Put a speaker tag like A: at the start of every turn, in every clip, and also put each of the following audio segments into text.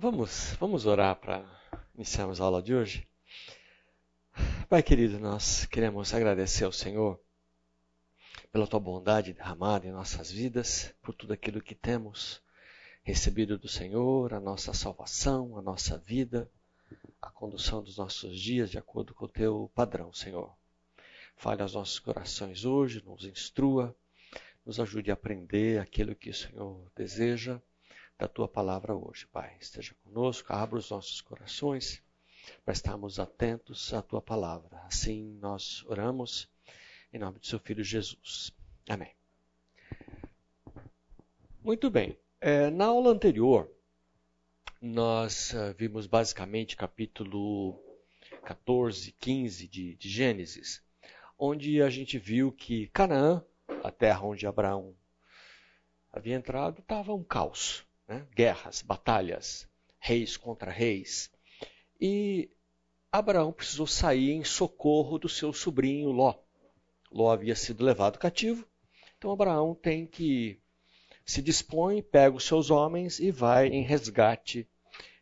A: Vamos, vamos orar para iniciarmos a aula de hoje? Pai querido, nós queremos agradecer ao Senhor pela tua bondade derramada em nossas vidas, por tudo aquilo que temos recebido do Senhor, a nossa salvação, a nossa vida, a condução dos nossos dias de acordo com o teu padrão, Senhor. Fale aos nossos corações hoje, nos instrua, nos ajude a aprender aquilo que o Senhor deseja da tua palavra hoje, Pai. Esteja conosco, abra os nossos corações para estarmos atentos à tua palavra. Assim nós oramos em nome do seu filho Jesus. Amém. Muito bem. É, na aula anterior, nós uh, vimos basicamente capítulo 14, 15 de, de Gênesis, onde a gente viu que Canaã, a terra onde Abraão havia entrado, estava um caos né? guerras, batalhas, reis contra reis. E Abraão precisou sair em socorro do seu sobrinho Ló. Ló havia sido levado cativo, então Abraão tem que se dispõe, pega os seus homens e vai em resgate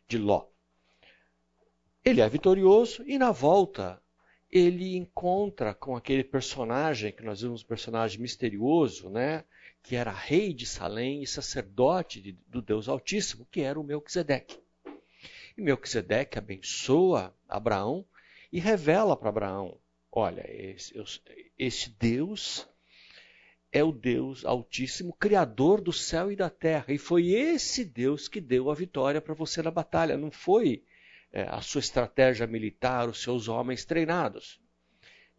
A: de Ló. Ele é vitorioso e na volta ele encontra com aquele personagem que nós vimos, um personagem misterioso, né? Que era rei de Salém e sacerdote de, do Deus Altíssimo, que era o Melquisedeque. E Melquisedeque abençoa Abraão e revela para Abraão: olha, esse, esse Deus é o Deus Altíssimo, Criador do céu e da terra. E foi esse Deus que deu a vitória para você na batalha, não foi é, a sua estratégia militar, os seus homens treinados.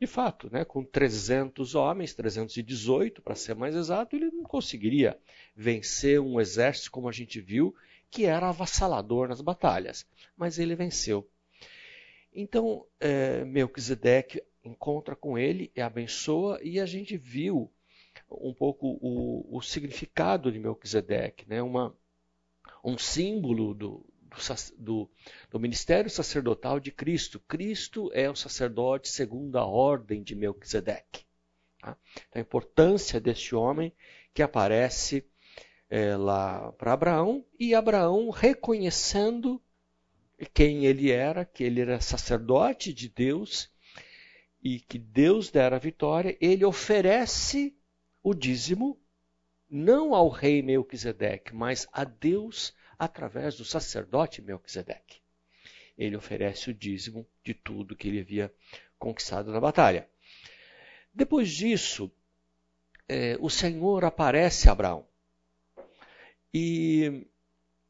A: De fato, né, com 300 homens, 318 para ser mais exato, ele não conseguiria vencer um exército como a gente viu, que era avassalador nas batalhas. Mas ele venceu. Então, é, Melquisedeque encontra com ele e abençoa, e a gente viu um pouco o, o significado de Melquisedeque, né, uma, um símbolo do, do, do, ministério sacerdotal de Cristo. Cristo é o sacerdote segundo a ordem de Melquisedeque. Tá? Então, a importância deste homem que aparece é, lá para Abraão e Abraão reconhecendo quem ele era, que ele era sacerdote de Deus e que Deus dera a vitória, ele oferece o dízimo não ao rei Melquisedeque, mas a Deus através do sacerdote Melquisedeque. Ele oferece o dízimo de tudo que ele havia conquistado na batalha. Depois disso, é, o Senhor aparece a Abraão. E,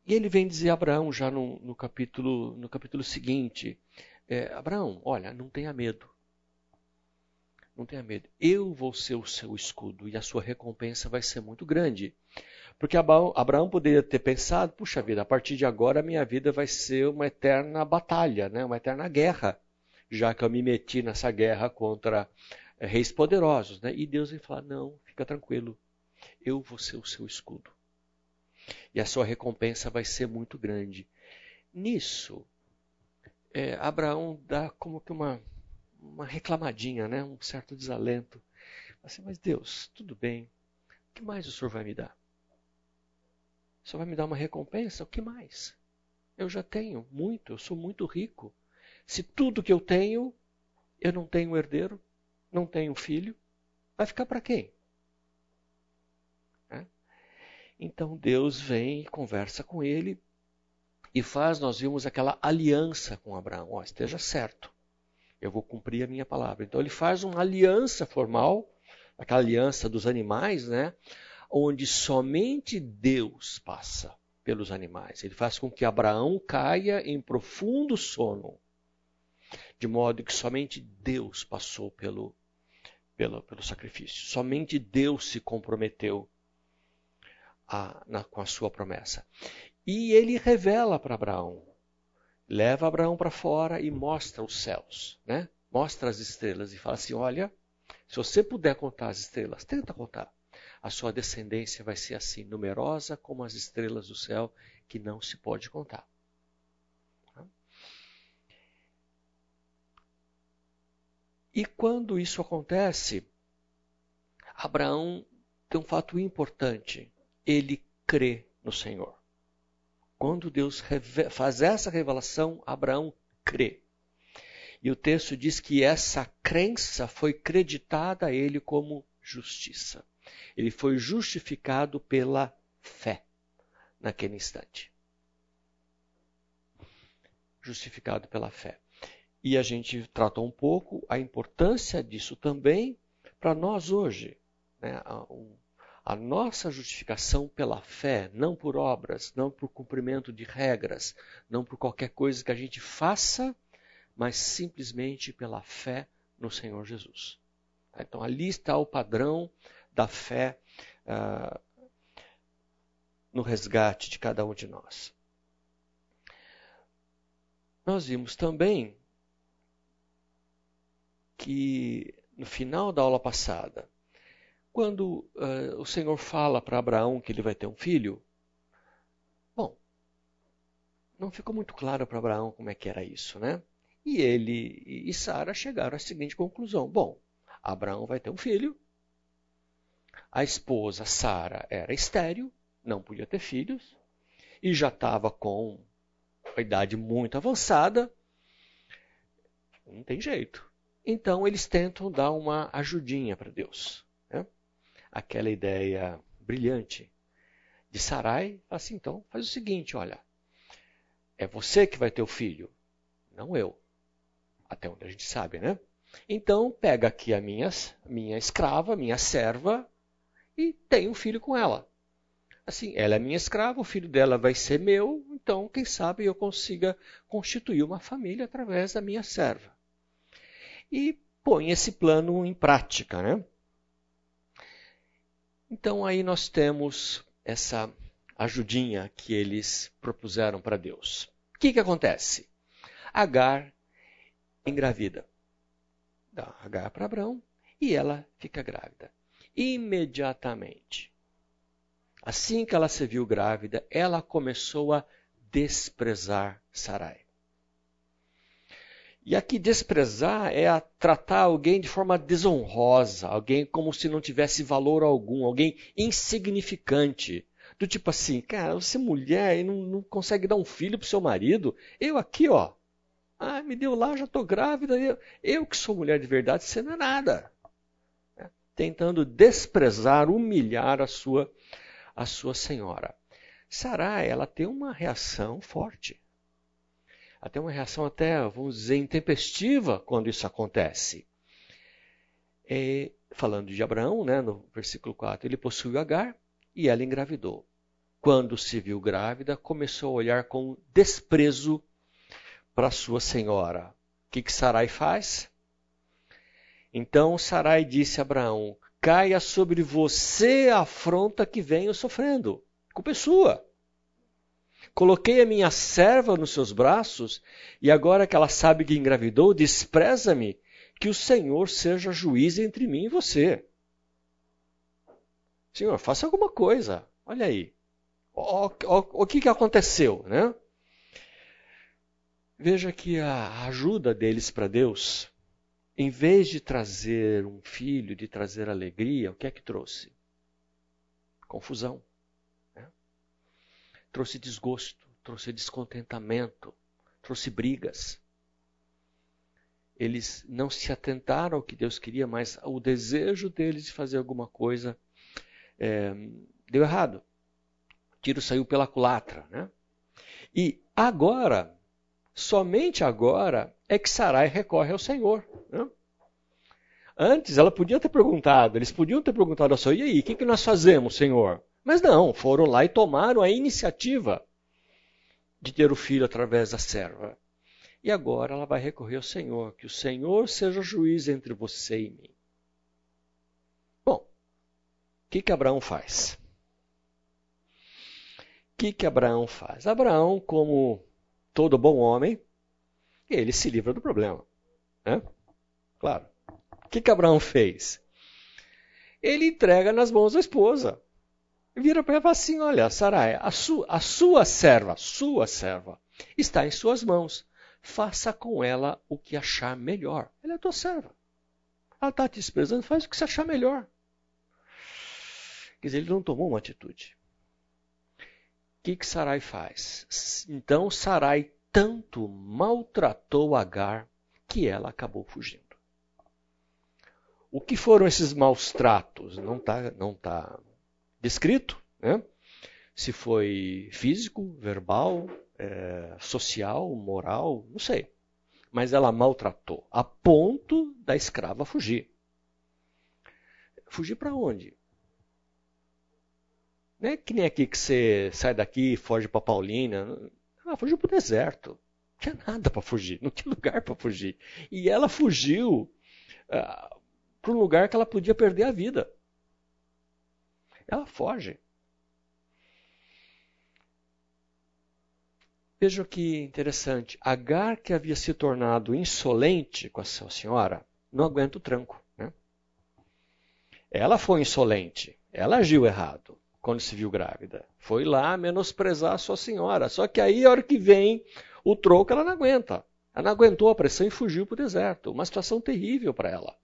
A: e, ele vem dizer a Abraão, já no, no capítulo, no capítulo seguinte: é, Abraão, olha, não tenha medo. Não tenha medo. Eu vou ser o seu escudo e a sua recompensa vai ser muito grande. Porque Abraão poderia ter pensado, puxa vida, a partir de agora a minha vida vai ser uma eterna batalha, né? uma eterna guerra, já que eu me meti nessa guerra contra eh, reis poderosos. Né? E Deus vai falar, não, fica tranquilo, eu vou ser o seu escudo. E a sua recompensa vai ser muito grande. Nisso, é, Abraão dá como que uma, uma reclamadinha, né? um certo desalento. Assim, mas Deus, tudo bem, o que mais o Senhor vai me dar? Só vai me dar uma recompensa? O que mais? Eu já tenho muito, eu sou muito rico. Se tudo que eu tenho, eu não tenho herdeiro, não tenho filho, vai ficar para quem? É? Então Deus vem e conversa com ele e faz, nós vimos aquela aliança com Abraão. Oh, esteja certo, eu vou cumprir a minha palavra. Então ele faz uma aliança formal, aquela aliança dos animais, né? Onde somente Deus passa pelos animais. Ele faz com que Abraão caia em profundo sono, de modo que somente Deus passou pelo, pelo, pelo sacrifício. Somente Deus se comprometeu a, na, com a sua promessa. E ele revela para Abraão, leva Abraão para fora e mostra os céus, né? mostra as estrelas e fala assim: olha, se você puder contar as estrelas, tenta contar a sua descendência vai ser assim, numerosa como as estrelas do céu, que não se pode contar. E quando isso acontece, Abraão tem um fato importante. Ele crê no Senhor. Quando Deus faz essa revelação, Abraão crê. E o texto diz que essa crença foi creditada a ele como justiça. Ele foi justificado pela fé naquele instante. Justificado pela fé. E a gente tratou um pouco a importância disso também para nós hoje. Né? A nossa justificação pela fé, não por obras, não por cumprimento de regras, não por qualquer coisa que a gente faça, mas simplesmente pela fé no Senhor Jesus. Então ali está o padrão da fé uh, no resgate de cada um de nós. Nós vimos também que no final da aula passada, quando uh, o Senhor fala para Abraão que ele vai ter um filho, bom, não ficou muito claro para Abraão como é que era isso, né? E ele e Sara chegaram à seguinte conclusão: bom, Abraão vai ter um filho, a esposa Sara era estéril, não podia ter filhos, e já estava com a idade muito avançada, não tem jeito. Então eles tentam dar uma ajudinha para Deus. Né? Aquela ideia brilhante de Sarai, assim, então faz o seguinte, olha, é você que vai ter o filho, não eu. Até onde a gente sabe, né? Então pega aqui a minha, minha escrava, minha serva, e tem um filho com ela. Assim, ela é minha escrava, o filho dela vai ser meu, então quem sabe eu consiga constituir uma família através da minha serva e põe esse plano em prática. Né? Então aí nós temos essa ajudinha que eles propuseram para Deus. O que, que acontece? Agar engravida. Dá Agar para Abraão e ela fica grávida. Imediatamente. Assim que ela se viu grávida, ela começou a desprezar Sarai. E aqui desprezar é a tratar alguém de forma desonrosa, alguém como se não tivesse valor algum, alguém insignificante. Do tipo assim, cara, você é mulher e não, não consegue dar um filho pro seu marido. Eu aqui, ó. Ah, me deu lá, já tô grávida. Eu, eu que sou mulher de verdade, você não é nada. Tentando desprezar, humilhar a sua, a sua senhora. Sarai, ela tem uma reação forte até uma reação até, vamos dizer, intempestiva quando isso acontece. É, falando de Abraão, né, no versículo 4, ele possuiu Agar e ela engravidou. Quando se viu grávida, começou a olhar com desprezo para sua senhora. O que, que Sarai faz? Então Sarai disse a Abraão: Caia sobre você a afronta que venho sofrendo. Culpa é sua. Coloquei a minha serva nos seus braços, e agora que ela sabe que engravidou, despreza-me, que o Senhor seja juiz entre mim e você. Senhor, faça alguma coisa. Olha aí. O, o, o que, que aconteceu, né? Veja que a ajuda deles para Deus, em vez de trazer um filho, de trazer alegria, o que é que trouxe? Confusão trouxe desgosto, trouxe descontentamento, trouxe brigas. Eles não se atentaram ao que Deus queria, mas o desejo deles de fazer alguma coisa é, deu errado. O tiro saiu pela culatra. Né? E agora, somente agora, é que Sarai recorre ao Senhor. Né? Antes ela podia ter perguntado, eles podiam ter perguntado ao Senhor, e aí, o que, que nós fazemos, Senhor? Mas não, foram lá e tomaram a iniciativa de ter o filho através da serva. E agora ela vai recorrer ao Senhor, que o Senhor seja juiz entre você e mim. Bom, o que, que Abraão faz? O que, que Abraão faz? Abraão, como todo bom homem, ele se livra do problema. Né? Claro. O que, que Abraão fez? Ele entrega nas mãos da esposa vira para ela e fala assim: Olha, Sarai, a, su, a sua serva, sua serva, está em suas mãos. Faça com ela o que achar melhor. Ela é tua serva. Ela está te desprezando, faz o que você achar melhor. Quer dizer, ele não tomou uma atitude. Que, que Sarai faz? Então Sarai tanto maltratou Agar que ela acabou fugindo. O que foram esses maus tratos? Não está não tá descrito. Né? Se foi físico, verbal, é, social, moral, não sei. Mas ela maltratou, a ponto da escrava fugir. Fugir para onde? Não é que nem aqui que você sai daqui e foge para Paulina. Ela fugiu para o deserto. Não tinha nada para fugir, não tinha lugar para fugir. E ela fugiu uh, ah, para um lugar que ela podia perder a vida. Ela foge. Veja que interessante. Agar, que havia se tornado insolente com a sua senhora, não aguenta o tranco. Né? Ela foi insolente. Ela agiu errado quando se viu grávida. Foi lá menosprezar a sua senhora. Só que aí, a hora que vem o troco, ela não aguenta. Ela não aguentou a pressão e fugiu para o deserto. Uma situação terrível para ela.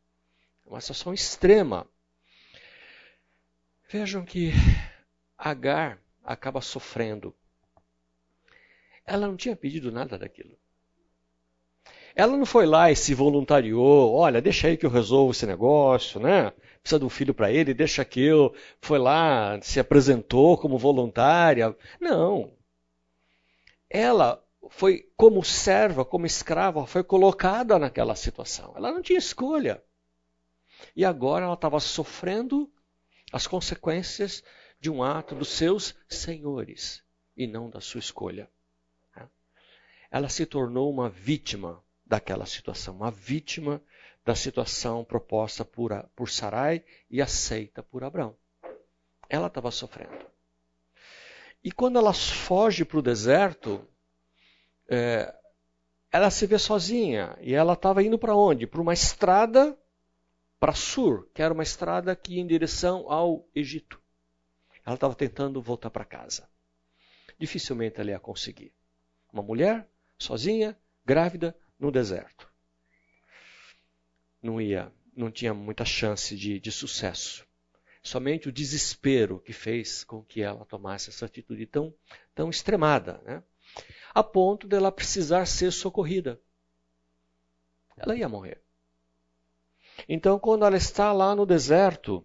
A: Uma situação extrema. Vejam que Agar acaba sofrendo. Ela não tinha pedido nada daquilo. Ela não foi lá e se voluntariou, olha, deixa aí que eu resolvo esse negócio, né? Precisa de um filho para ele, deixa que eu. Foi lá, se apresentou como voluntária. Não. Ela foi como serva, como escrava, foi colocada naquela situação. Ela não tinha escolha. E agora ela estava sofrendo as consequências de um ato dos seus senhores e não da sua escolha. Ela se tornou uma vítima daquela situação, uma vítima da situação proposta por, por Sarai e aceita por Abraão. Ela estava sofrendo. E quando ela foge para o deserto, é, ela se vê sozinha. E ela estava indo para onde? Para uma estrada para Sur, que era uma estrada que ia em direção ao Egito. Ela estava tentando voltar para casa. Dificilmente ela ia conseguir. Uma mulher, sozinha, grávida, no deserto. Não ia, não tinha muita chance de, de sucesso. Somente o desespero que fez com que ela tomasse essa atitude tão, tão extremada, né? a ponto dela precisar ser socorrida. Ela ia morrer. Então, quando ela está lá no deserto,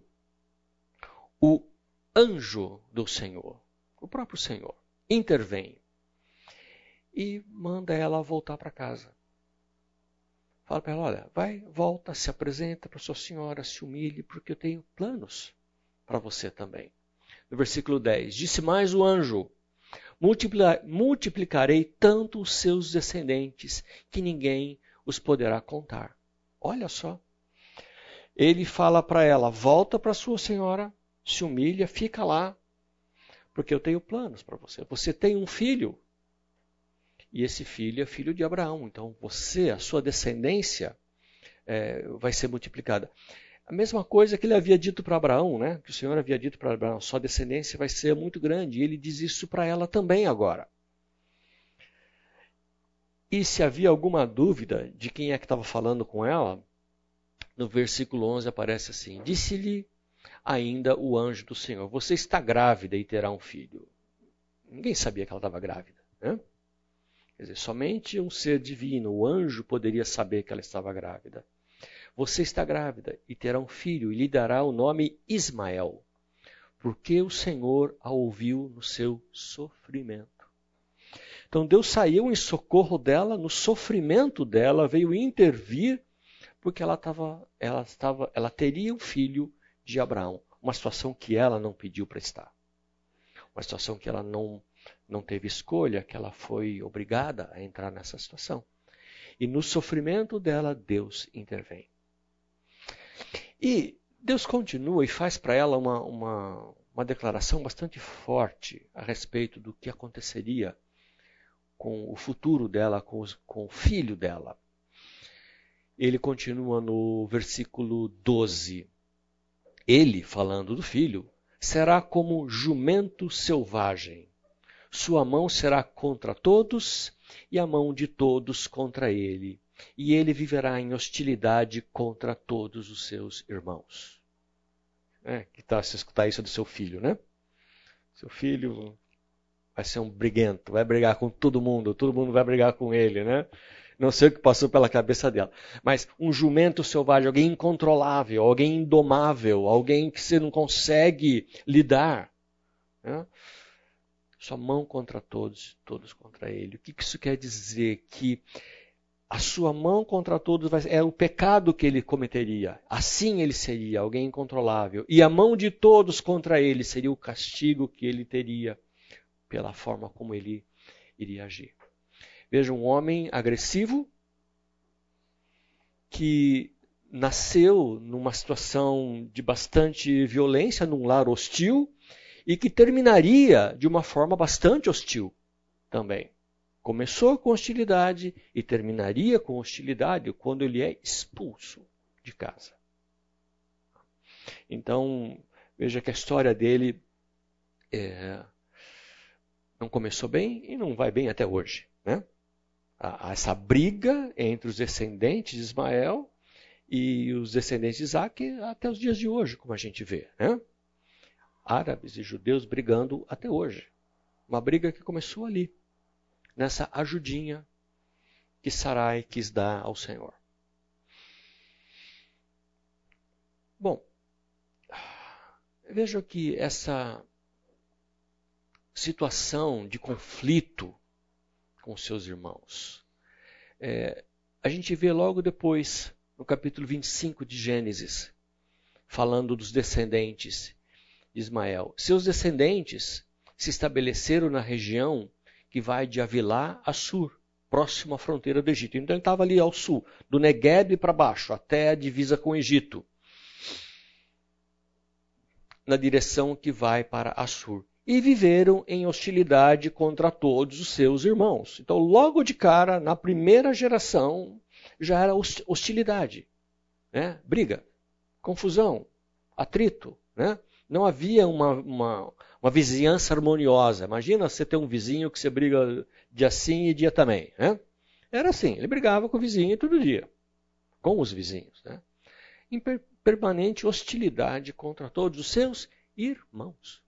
A: o anjo do Senhor, o próprio Senhor, intervém e manda ela voltar para casa. Fala para ela: olha, vai, volta, se apresenta para sua senhora, se humilhe, porque eu tenho planos para você também. No versículo 10: Disse mais o anjo: Multiplicarei tanto os seus descendentes que ninguém os poderá contar. Olha só ele fala para ela: volta para sua senhora, se humilha, fica lá, porque eu tenho planos para você. Você tem um filho, e esse filho é filho de Abraão. Então você, a sua descendência, é, vai ser multiplicada. A mesma coisa que ele havia dito para Abraão, né? que o Senhor havia dito para Abraão: sua descendência vai ser muito grande. E ele diz isso para ela também agora. E se havia alguma dúvida de quem é que estava falando com ela, no versículo 11 aparece assim: Disse-lhe ainda o anjo do Senhor: Você está grávida e terá um filho. Ninguém sabia que ela estava grávida. Né? Quer dizer, somente um ser divino, o anjo, poderia saber que ela estava grávida. Você está grávida e terá um filho, e lhe dará o nome Ismael, porque o Senhor a ouviu no seu sofrimento. Então Deus saiu em socorro dela, no sofrimento dela, veio intervir porque ela estava, ela estava, ela teria um filho de Abraão, uma situação que ela não pediu para estar, uma situação que ela não não teve escolha, que ela foi obrigada a entrar nessa situação. E no sofrimento dela, Deus intervém. E Deus continua e faz para ela uma, uma, uma declaração bastante forte a respeito do que aconteceria com o futuro dela, com, os, com o filho dela ele continua no versículo 12. Ele, falando do filho, será como jumento selvagem. Sua mão será contra todos e a mão de todos contra ele. E ele viverá em hostilidade contra todos os seus irmãos. É, que tal se escutar isso do seu filho, né? Seu filho vai ser um briguento, vai brigar com todo mundo, todo mundo vai brigar com ele, né? Não sei o que passou pela cabeça dela. Mas um jumento selvagem, alguém incontrolável, alguém indomável, alguém que você não consegue lidar. Né? Sua mão contra todos, todos contra ele. O que isso quer dizer? Que a sua mão contra todos é o pecado que ele cometeria. Assim ele seria alguém incontrolável. E a mão de todos contra ele seria o castigo que ele teria pela forma como ele iria agir. Veja um homem agressivo que nasceu numa situação de bastante violência, num lar hostil, e que terminaria de uma forma bastante hostil também. Começou com hostilidade e terminaria com hostilidade quando ele é expulso de casa. Então, veja que a história dele é, não começou bem e não vai bem até hoje. Né? essa briga entre os descendentes de Ismael e os descendentes de Isaac até os dias de hoje, como a gente vê. Né? Árabes e judeus brigando até hoje. Uma briga que começou ali, nessa ajudinha que Sarai quis dar ao Senhor. Bom, veja que essa situação de conflito com seus irmãos. É, a gente vê logo depois, no capítulo 25 de Gênesis, falando dos descendentes de Ismael. Seus descendentes se estabeleceram na região que vai de Avilá a Sur, próximo à fronteira do Egito. Então ele estava ali ao sul, do Negueb para baixo, até a divisa com o Egito, na direção que vai para Assur e viveram em hostilidade contra todos os seus irmãos. Então, logo de cara, na primeira geração, já era hostilidade, né? briga, confusão, atrito. Né? Não havia uma, uma, uma, vizinhança harmoniosa. Imagina você ter um vizinho que você briga dia sim e dia também. Né? Era assim, ele brigava com o vizinho todo dia, com os vizinhos. Né? Em permanente hostilidade contra todos os seus irmãos.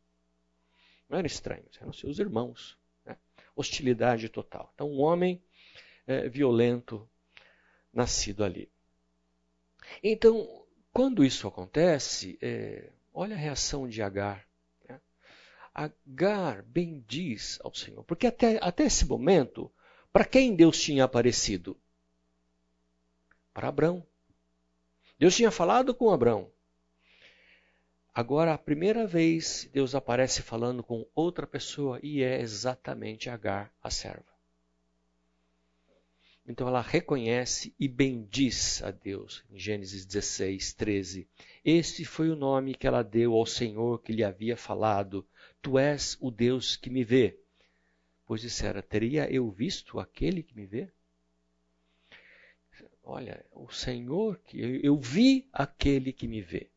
A: Não eram estranhos, eram seus irmãos. Né? Hostilidade total. Então, um homem é, violento nascido ali. Então, quando isso acontece, é, olha a reação de Agar. Né? Agar bendiz ao Senhor, porque até, até esse momento, para quem Deus tinha aparecido? Para Abrão. Deus tinha falado com Abrão. Agora, a primeira vez, Deus aparece falando com outra pessoa e é exatamente Agar, a serva. Então ela reconhece e bendiz a Deus. Em Gênesis 16, 13. Este foi o nome que ela deu ao Senhor que lhe havia falado: Tu és o Deus que me vê. Pois dissera: Teria eu visto aquele que me vê? Olha, o Senhor que eu vi aquele que me vê.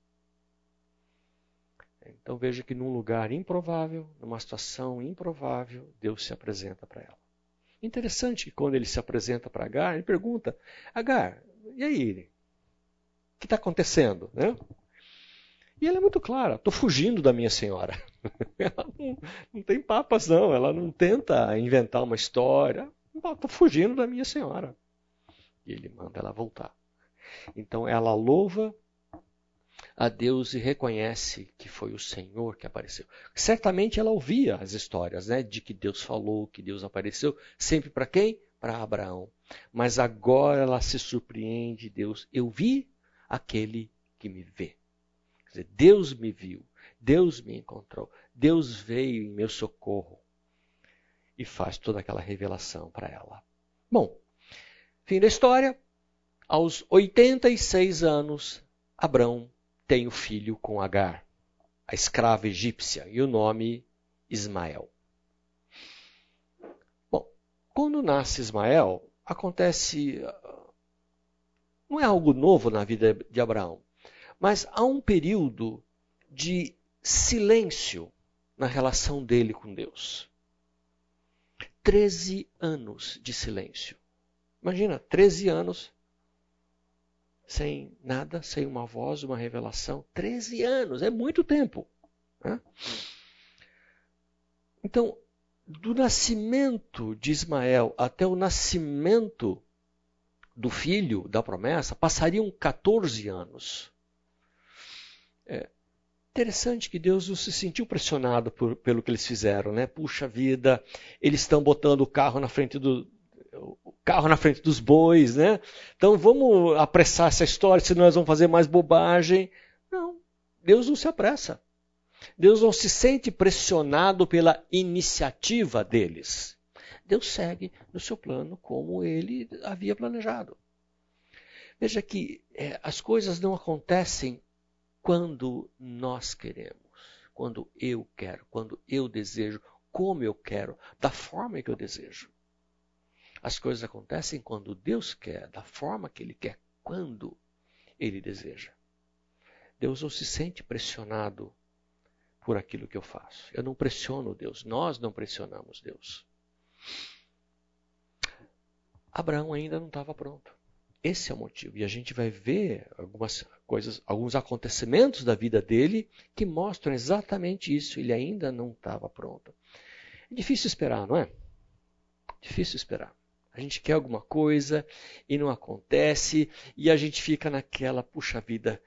A: Então veja que num lugar improvável, numa situação improvável, Deus se apresenta para ela. Interessante quando ele se apresenta para Agar, ele pergunta: Agar, e aí? O que está acontecendo? Né? E ela é muito clara: estou fugindo da minha senhora. ela não, não, tem papas, não. Ela não tenta inventar uma história. Estou fugindo da minha senhora. E ele manda ela voltar. Então ela louva a Deus e reconhece que foi o Senhor que apareceu. Certamente ela ouvia as histórias, né, de que Deus falou, que Deus apareceu, sempre para quem? Para Abraão. Mas agora ela se surpreende, Deus, eu vi aquele que me vê. Quer dizer, Deus me viu, Deus me encontrou, Deus veio em meu socorro e faz toda aquela revelação para ela. Bom, fim da história. Aos 86 anos, Abraão tem o filho com Agar, a escrava egípcia, e o nome Ismael. Bom, quando nasce Ismael, acontece. Não é algo novo na vida de Abraão, mas há um período de silêncio na relação dele com Deus. Treze anos de silêncio. Imagina, 13 anos sem nada, sem uma voz, uma revelação. 13 anos, é muito tempo. Né? Então, do nascimento de Ismael até o nascimento do filho da promessa, passariam 14 anos. É interessante que Deus não se sentiu pressionado por, pelo que eles fizeram, né? Puxa vida, eles estão botando o carro na frente do o carro na frente dos bois, né? Então vamos apressar essa história, senão nós vamos fazer mais bobagem. Não, Deus não se apressa. Deus não se sente pressionado pela iniciativa deles. Deus segue no seu plano como ele havia planejado. Veja que é, as coisas não acontecem quando nós queremos, quando eu quero, quando eu desejo, como eu quero, da forma que eu desejo. As coisas acontecem quando Deus quer, da forma que Ele quer, quando Ele deseja. Deus não se sente pressionado por aquilo que eu faço. Eu não pressiono Deus, nós não pressionamos Deus. Abraão ainda não estava pronto. Esse é o motivo. E a gente vai ver algumas coisas, alguns acontecimentos da vida dele que mostram exatamente isso. Ele ainda não estava pronto. É difícil esperar, não é? Difícil esperar. A gente quer alguma coisa e não acontece, e a gente fica naquela, puxa vida,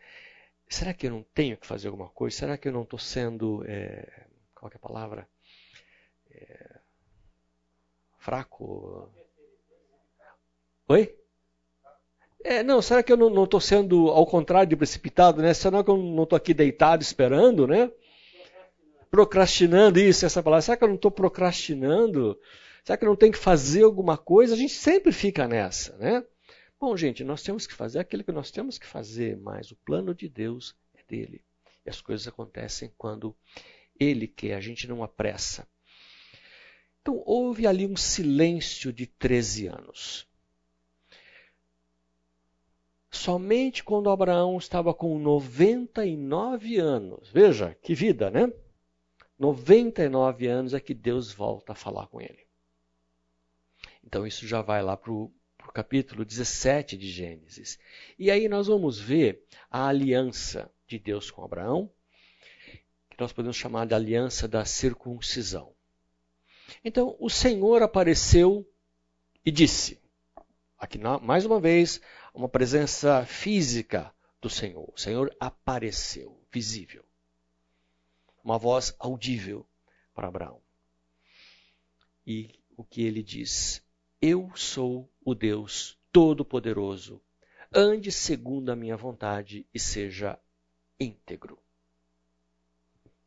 A: será que eu não tenho que fazer alguma coisa? Será que eu não estou sendo. É, qual é a palavra? É, fraco? Oi? É, não, será que eu não estou sendo ao contrário de precipitado, né? Será que eu não estou aqui deitado esperando, né? Procrastinando, isso, essa palavra. Será que eu não estou procrastinando? Será que não tenho que fazer alguma coisa? A gente sempre fica nessa, né? Bom, gente, nós temos que fazer aquilo que nós temos que fazer, mas o plano de Deus é dele. E as coisas acontecem quando ele quer, a gente não apressa. Então, houve ali um silêncio de 13 anos. Somente quando Abraão estava com 99 anos, veja que vida, né? 99 anos é que Deus volta a falar com ele. Então, isso já vai lá para o capítulo 17 de Gênesis. E aí nós vamos ver a aliança de Deus com Abraão, que nós podemos chamar de aliança da circuncisão. Então, o Senhor apareceu e disse, aqui mais uma vez, uma presença física do Senhor. O Senhor apareceu, visível. Uma voz audível para Abraão. E o que ele diz? Eu sou o Deus Todo-Poderoso. Ande segundo a minha vontade e seja íntegro.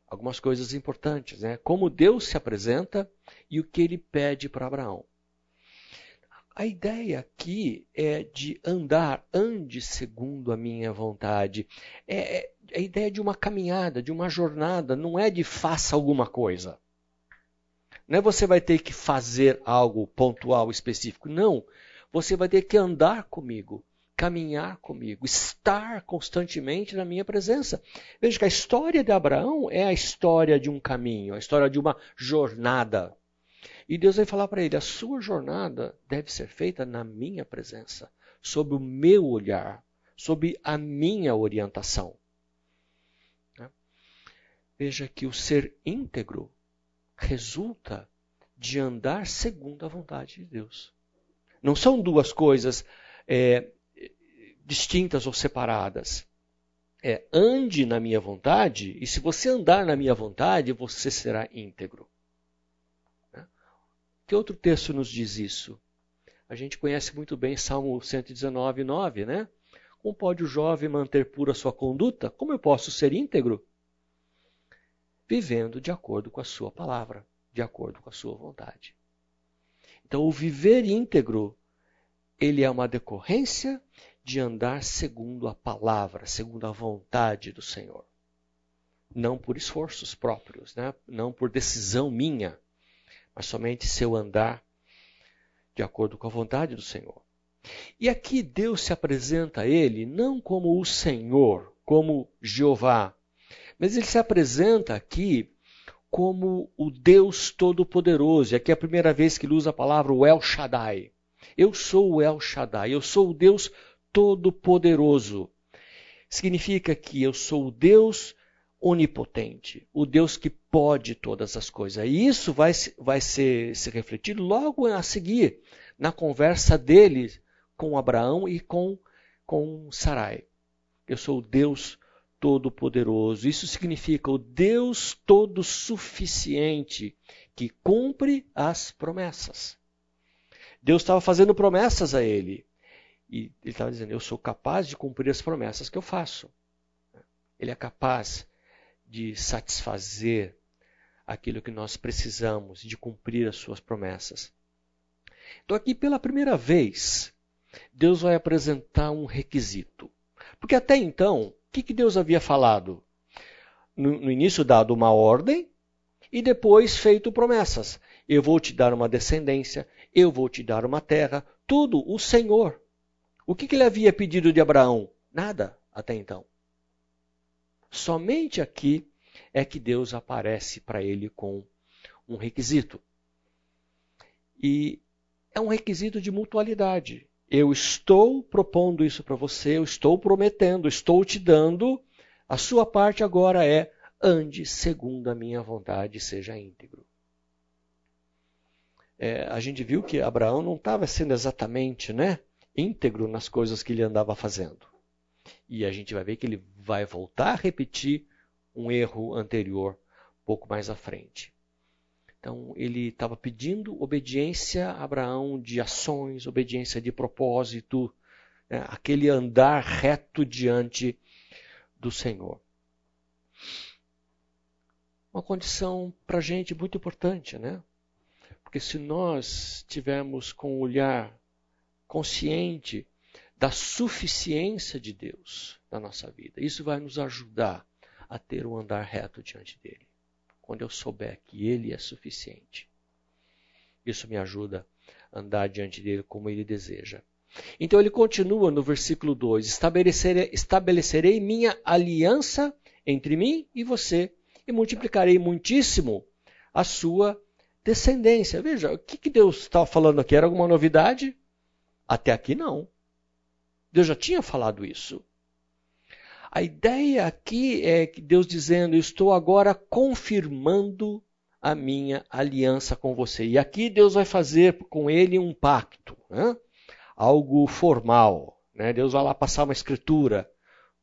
A: Algumas coisas importantes, né? Como Deus se apresenta e o que ele pede para Abraão. A ideia aqui é de andar, ande segundo a minha vontade. É, é a ideia de uma caminhada, de uma jornada, não é de faça alguma coisa. Não é você vai ter que fazer algo pontual, específico. Não. Você vai ter que andar comigo, caminhar comigo, estar constantemente na minha presença. Veja que a história de Abraão é a história de um caminho, a história de uma jornada. E Deus vai falar para ele: a sua jornada deve ser feita na minha presença, sob o meu olhar, sob a minha orientação. Né? Veja que o ser íntegro resulta de andar segundo a vontade de Deus. Não são duas coisas é, distintas ou separadas. É, ande na minha vontade, e se você andar na minha vontade, você será íntegro. Né? Que outro texto nos diz isso? A gente conhece muito bem Salmo 119, 9, né? Como pode o jovem manter pura sua conduta? Como eu posso ser íntegro? Vivendo de acordo com a sua palavra de acordo com a sua vontade. Então, o viver íntegro, ele é uma decorrência de andar segundo a palavra, segundo a vontade do Senhor. Não por esforços próprios, né? não por decisão minha, mas somente se eu andar de acordo com a vontade do Senhor. E aqui Deus se apresenta a ele não como o Senhor, como Jeová, mas ele se apresenta aqui como o Deus Todo-Poderoso. Aqui é a primeira vez que ele usa a palavra El Shaddai. Eu sou o El Shaddai, eu sou o Deus Todo-Poderoso. Significa que eu sou o Deus onipotente, o Deus que pode todas as coisas. E isso vai, vai ser, se refletir logo a seguir na conversa dele com Abraão e com, com Sarai. Eu sou o Deus Todo-Poderoso. Isso significa o Deus Todo-Suficiente que cumpre as promessas. Deus estava fazendo promessas a ele. E ele estava dizendo: Eu sou capaz de cumprir as promessas que eu faço. Ele é capaz de satisfazer aquilo que nós precisamos, de cumprir as suas promessas. Então, aqui pela primeira vez, Deus vai apresentar um requisito. Porque até então, o que, que Deus havia falado? No, no início, dado uma ordem e depois feito promessas. Eu vou te dar uma descendência, eu vou te dar uma terra, tudo o Senhor. O que, que ele havia pedido de Abraão? Nada até então. Somente aqui é que Deus aparece para ele com um requisito. E é um requisito de mutualidade. Eu estou propondo isso para você, eu estou prometendo, estou te dando. A sua parte agora é ande segundo a minha vontade, seja íntegro. É, a gente viu que Abraão não estava sendo exatamente né, íntegro nas coisas que ele andava fazendo. E a gente vai ver que ele vai voltar a repetir um erro anterior, pouco mais à frente. Então, ele estava pedindo obediência a Abraão de ações, obediência de propósito, né? aquele andar reto diante do Senhor. Uma condição para a gente muito importante, né? Porque se nós tivermos com o olhar consciente da suficiência de Deus na nossa vida. Isso vai nos ajudar a ter um andar reto diante dele. Quando eu souber que ele é suficiente. Isso me ajuda a andar diante dele como ele deseja. Então ele continua no versículo 2: estabelecerei, estabelecerei minha aliança entre mim e você, e multiplicarei muitíssimo a sua descendência. Veja, o que, que Deus estava falando aqui? Era alguma novidade? Até aqui não. Deus já tinha falado isso. A ideia aqui é que Deus dizendo: Estou agora confirmando a minha aliança com você. E aqui Deus vai fazer com ele um pacto, né? algo formal. Né? Deus vai lá passar uma escritura,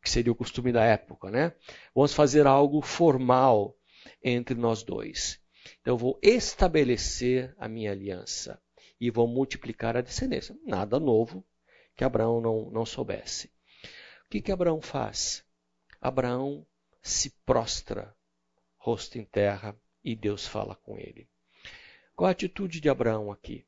A: que seria o costume da época. Né? Vamos fazer algo formal entre nós dois. Então eu vou estabelecer a minha aliança e vou multiplicar a descendência. Nada novo que Abraão não, não soubesse. O que, que Abraão faz? Abraão se prostra, rosto em terra, e Deus fala com ele. Qual a atitude de Abraão aqui?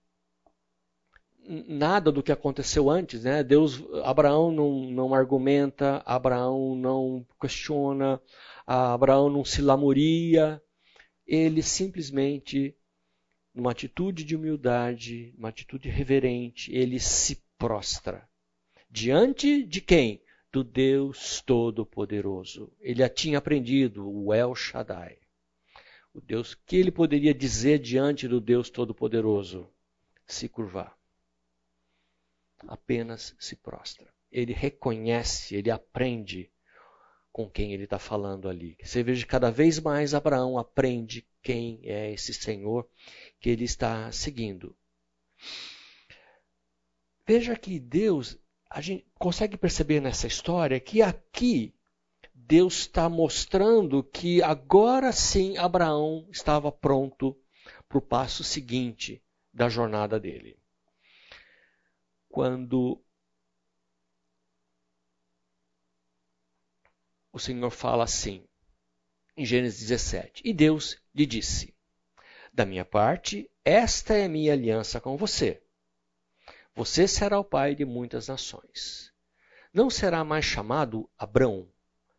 A: Nada do que aconteceu antes, né? Deus, Abraão não, não argumenta, Abraão não questiona, Abraão não se lamuria, ele simplesmente, numa atitude de humildade, uma atitude reverente, ele se prostra. Diante de quem? Do Deus Todo-Poderoso. Ele já tinha aprendido, o El Shaddai. O Deus que ele poderia dizer diante do Deus Todo-Poderoso? Se curvar. Apenas se prostra. Ele reconhece, ele aprende com quem ele está falando ali. Você veja cada vez mais Abraão aprende quem é esse Senhor que ele está seguindo. Veja que Deus, a gente consegue perceber nessa história que aqui Deus está mostrando que agora sim Abraão estava pronto para o passo seguinte da jornada dele. Quando o Senhor fala assim, em Gênesis 17: E Deus lhe disse: Da minha parte, esta é minha aliança com você você será o pai de muitas nações. Não será mais chamado Abrão,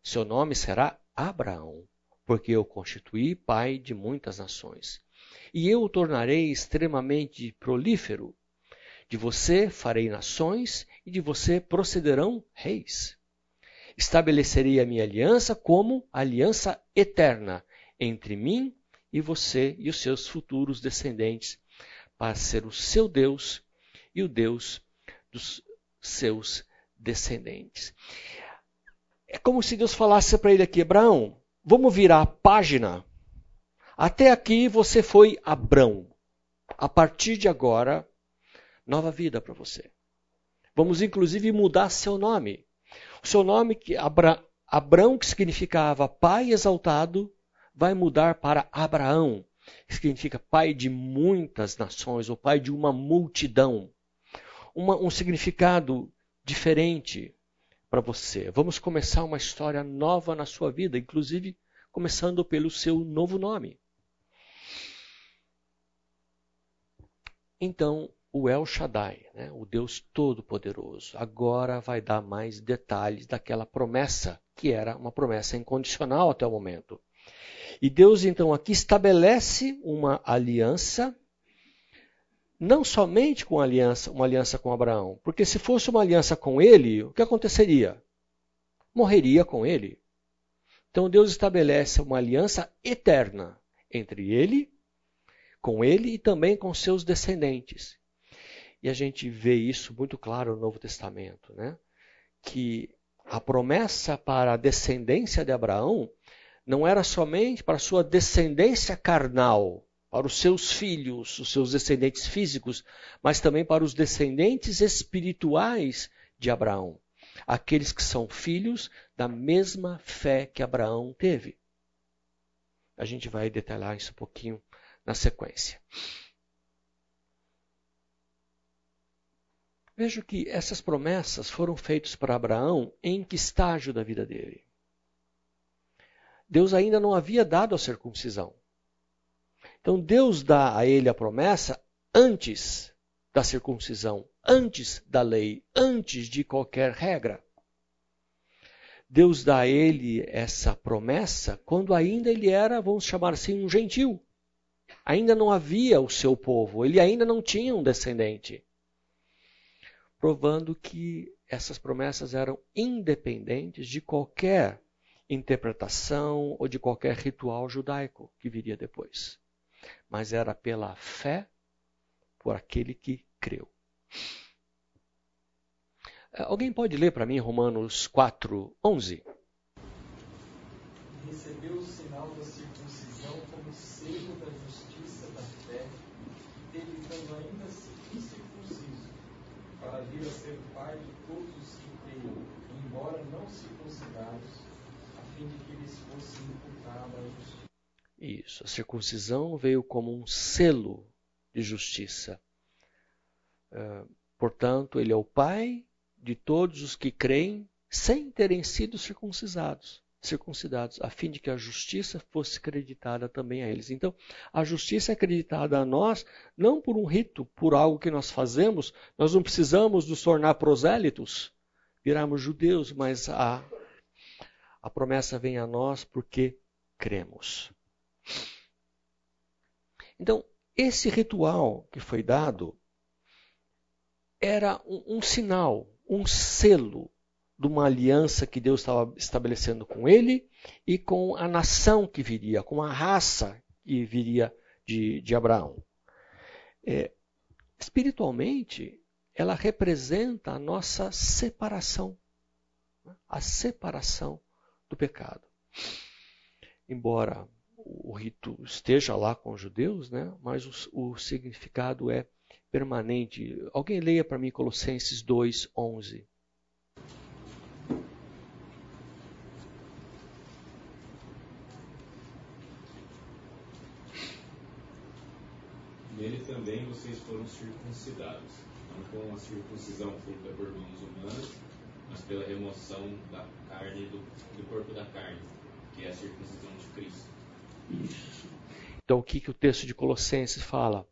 A: seu nome será Abraão, porque eu constituí pai de muitas nações. E eu o tornarei extremamente prolífero. De você farei nações, e de você procederão reis. Estabelecerei a minha aliança como aliança eterna entre mim e você e os seus futuros descendentes, para ser o seu Deus e o Deus dos seus descendentes. É como se Deus falasse para ele aqui: Abraão, vamos virar a página. Até aqui você foi Abrão. A partir de agora, nova vida para você. Vamos inclusive mudar seu nome. O seu nome, que Abra, Abrão, que significava pai exaltado, vai mudar para Abraão, que significa pai de muitas nações, ou pai de uma multidão. Uma, um significado diferente para você. Vamos começar uma história nova na sua vida, inclusive começando pelo seu novo nome. Então, o El Shaddai, né, o Deus Todo-Poderoso, agora vai dar mais detalhes daquela promessa, que era uma promessa incondicional até o momento. E Deus então aqui estabelece uma aliança, não somente com aliança, uma aliança com Abraão, porque se fosse uma aliança com ele, o que aconteceria? Morreria com ele. Então Deus estabelece uma aliança eterna entre ele, com ele e também com seus descendentes. E a gente vê isso muito claro no Novo Testamento, né? que a promessa para a descendência de Abraão não era somente para sua descendência carnal, para os seus filhos, os seus descendentes físicos, mas também para os descendentes espirituais de Abraão, aqueles que são filhos da mesma fé que Abraão teve. A gente vai detalhar isso um pouquinho na sequência. Vejo que essas promessas foram feitas para Abraão em que estágio da vida dele? Deus ainda não havia dado a circuncisão. Então Deus dá a ele a promessa antes da circuncisão, antes da lei, antes de qualquer regra. Deus dá a ele essa promessa quando ainda ele era, vamos chamar assim, um gentil. Ainda não havia o seu povo, ele ainda não tinha um descendente provando que essas promessas eram independentes de qualquer interpretação ou de qualquer ritual judaico que viria depois. Mas era pela fé por aquele que creu. Eh, alguém pode ler para mim Romanos 4, 11?
B: Recebeu o sinal da circuncisão como selo da justiça da fé, ele estando ainda para vir a ser pai de todos os que creiam, embora não circuncidados, a fim de que lhes fosse imputada a justiça.
A: Isso, a circuncisão veio como um selo de justiça. Uh, portanto, ele é o pai de todos os que creem sem terem sido circuncidados circuncidados, a fim de que a justiça fosse creditada também a eles. Então, a justiça é acreditada a nós não por um rito, por algo que nós fazemos, nós não precisamos nos tornar prosélitos, virarmos judeus, mas a, a promessa vem a nós porque cremos. Então, esse ritual que foi dado era um, um sinal, um selo de uma aliança que Deus estava estabelecendo com ele e com a nação que viria, com a raça que viria de, de Abraão. É, espiritualmente, ela representa a nossa separação a separação do pecado. Embora o rito esteja lá com os judeus, né, mas o, o significado é permanente. Alguém leia para mim Colossenses 2, 11.
C: Nele também vocês foram circuncidados, não com a circuncisão feita por mãos humanas, mas pela remoção da carne do, do corpo da carne, que é a circuncisão de Cristo.
A: Então o que, que o texto de Colossenses fala?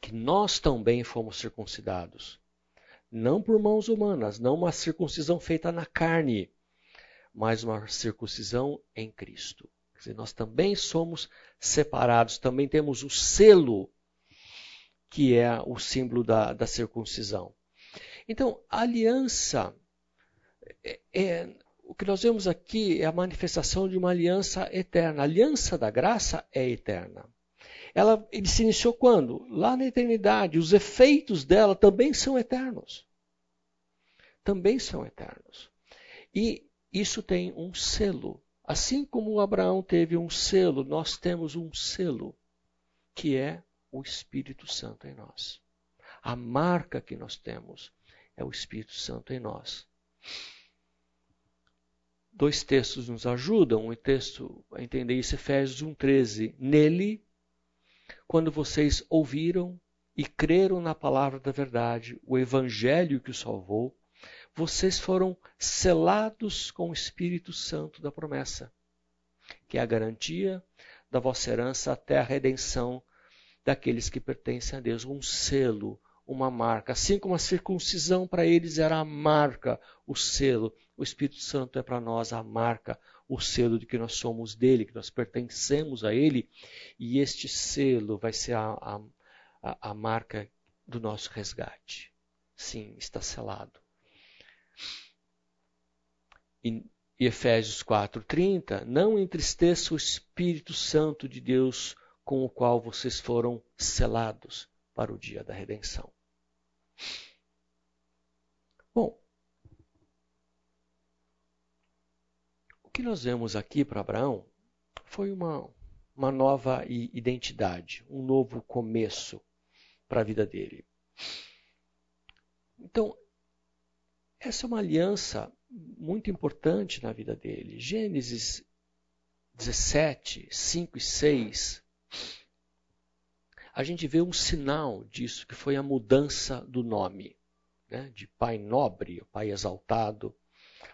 A: Que nós também fomos circuncidados. Não por mãos humanas, não uma circuncisão feita na carne, mas uma circuncisão em Cristo. Quer dizer, nós também somos separados, também temos o selo que é o símbolo da, da circuncisão. Então, a aliança, é, é, o que nós vemos aqui é a manifestação de uma aliança eterna. A aliança da graça é eterna. Ela ele se iniciou quando? Lá na eternidade. Os efeitos dela também são eternos. Também são eternos. E isso tem um selo Assim como Abraão teve um selo, nós temos um selo, que é o Espírito Santo em nós. A marca que nós temos é o Espírito Santo em nós. Dois textos nos ajudam. Um texto a entender isso, Efésios 1,13. Nele, quando vocês ouviram e creram na palavra da verdade, o evangelho que o salvou, vocês foram selados com o Espírito Santo da promessa, que é a garantia da vossa herança até a redenção daqueles que pertencem a Deus. Um selo, uma marca. Assim como a circuncisão para eles era a marca, o selo, o Espírito Santo é para nós a marca, o selo de que nós somos dele, que nós pertencemos a ele, e este selo vai ser a, a, a marca do nosso resgate. Sim, está selado. E, Efésios 4:30, não entristeça o Espírito Santo de Deus com o qual vocês foram selados para o dia da redenção. Bom, o que nós vemos aqui para Abraão foi uma, uma nova identidade, um novo começo para a vida dele. Então, essa é uma aliança muito importante na vida dele. Gênesis 17, 5 e 6. A gente vê um sinal disso, que foi a mudança do nome. Né? De pai nobre, pai exaltado,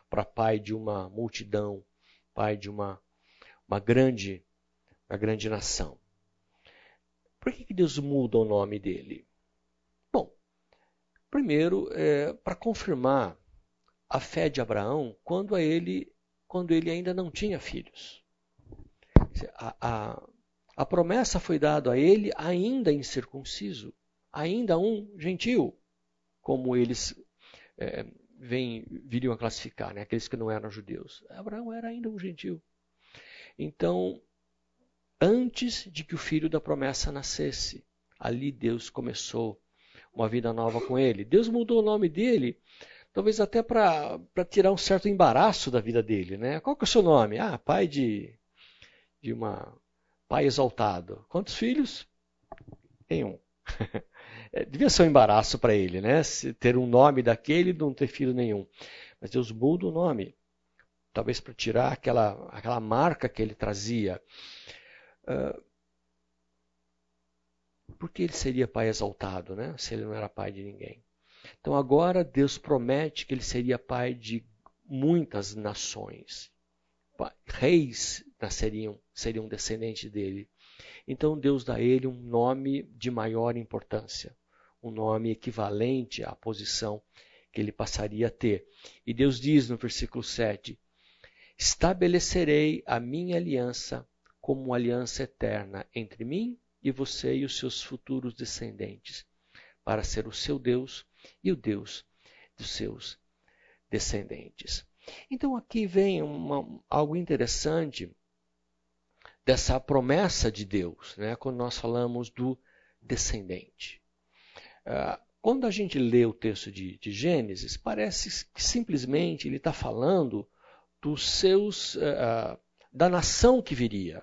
A: para pai de uma multidão, pai de uma, uma, grande, uma grande nação. Por que Deus muda o nome dele? Primeiro, é, para confirmar a fé de Abraão quando, a ele, quando ele ainda não tinha filhos. A, a, a promessa foi dada a ele ainda incircunciso, ainda um gentil, como eles é, vem, viriam a classificar, né? aqueles que não eram judeus. Abraão era ainda um gentil. Então, antes de que o filho da promessa nascesse, ali Deus começou uma vida nova com ele. Deus mudou o nome dele, talvez até para tirar um certo embaraço da vida dele. Né? Qual que é o seu nome? Ah, pai de, de uma. Pai exaltado. Quantos filhos? Tem um. É, devia ser um embaraço para ele, né? Ter um nome daquele e não ter filho nenhum. Mas Deus muda o nome. Talvez para tirar aquela, aquela marca que ele trazia. Uh, porque ele seria pai exaltado, né? Se ele não era pai de ninguém. Então agora Deus promete que ele seria pai de muitas nações. Reis nasceriam, seriam descendentes dele. Então Deus dá a ele um nome de maior importância, um nome equivalente à posição que ele passaria a ter. E Deus diz no versículo 7: Estabelecerei a minha aliança como uma aliança eterna entre mim e você e os seus futuros descendentes, para ser o seu Deus e o Deus dos seus descendentes. Então aqui vem uma, algo interessante dessa promessa de Deus, né, quando nós falamos do descendente. Uh, quando a gente lê o texto de, de Gênesis, parece que simplesmente ele está falando dos seus, uh, da nação que viria,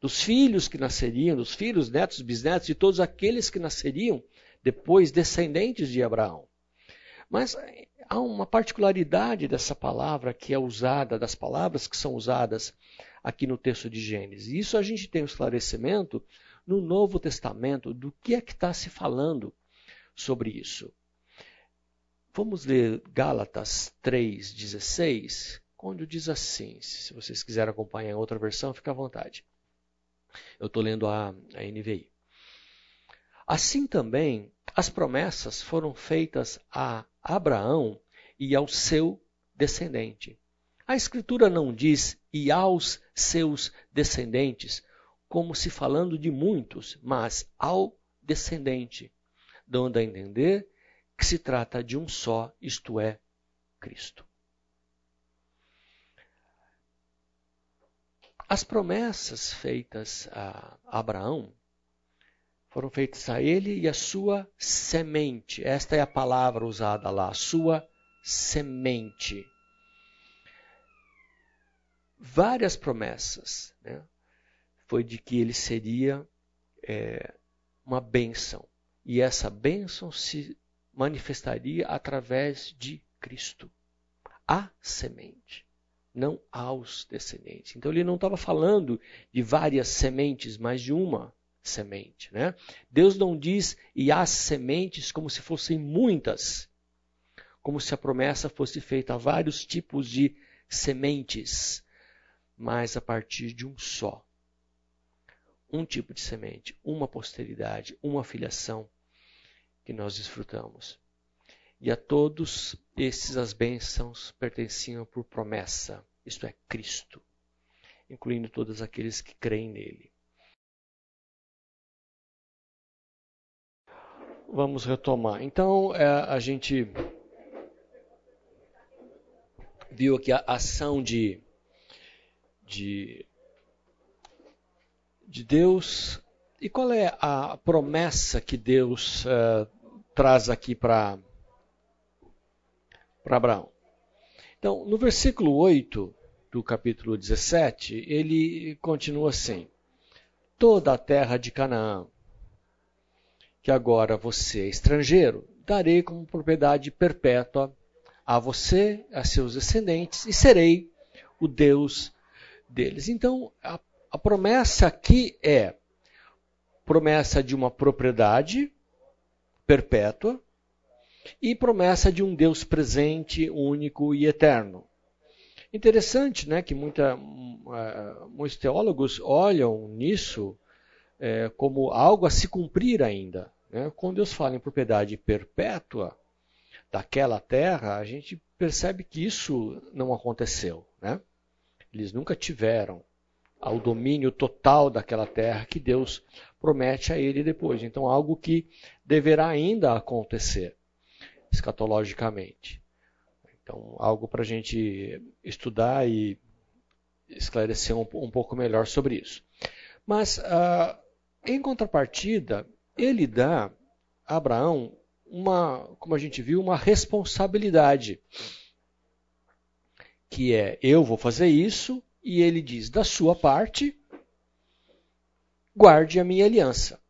A: dos filhos que nasceriam, dos filhos, netos, bisnetos, de todos aqueles que nasceriam depois descendentes de Abraão. Mas há uma particularidade dessa palavra que é usada, das palavras que são usadas aqui no texto de Gênesis. Isso a gente tem um esclarecimento no Novo Testamento do que é que está se falando sobre isso. Vamos ler Gálatas 3,16, quando diz assim. Se vocês quiserem acompanhar em outra versão, fica à vontade. Eu estou lendo a, a NVI. Assim também, as promessas foram feitas a Abraão e ao seu descendente. A Escritura não diz e aos seus descendentes, como se falando de muitos, mas ao descendente, dando a entender que se trata de um só, isto é, Cristo. As promessas feitas a Abraão foram feitas a ele e a sua semente. Esta é a palavra usada lá, sua semente. várias promessas. Né? Foi de que ele seria é, uma bênção. E essa bênção se manifestaria através de Cristo. A semente, não aos descendentes. Então ele não estava falando de várias sementes, mas de uma semente. Né? Deus não diz e as sementes como se fossem muitas, como se a promessa fosse feita a vários tipos de sementes, mas a partir de um só. Um tipo de semente, uma posteridade, uma filiação que nós desfrutamos. E a todos esses as bênçãos pertenciam por promessa, isto é, Cristo, incluindo todos aqueles que creem nele. Vamos retomar. Então, é, a gente viu aqui a ação de, de, de Deus. E qual é a promessa que Deus uh, traz aqui para Abraão? Então, no versículo 8 do capítulo 17, ele continua assim: Toda a terra de Canaã, que agora você é estrangeiro, darei como propriedade perpétua a você, a seus descendentes, e serei o Deus deles. Então, a, a promessa aqui é promessa de uma propriedade perpétua e promessa de um Deus presente, único e eterno. Interessante, né, que muita, uh, muitos teólogos olham nisso uh, como algo a se cumprir ainda. Né? Quando Deus fala em propriedade perpétua, daquela terra, a gente percebe que isso não aconteceu. Né? Eles nunca tiveram ao domínio total daquela terra que Deus promete a ele depois. Então, algo que deverá ainda acontecer escatologicamente. Então, algo para a gente estudar e esclarecer um, um, pouco melhor sobre isso. Mas, uh, em contrapartida, ele dá a Abraão uma, como a gente viu, uma responsabilidade. Que é, eu vou fazer isso, e ele diz, da sua parte, guarde a minha aliança.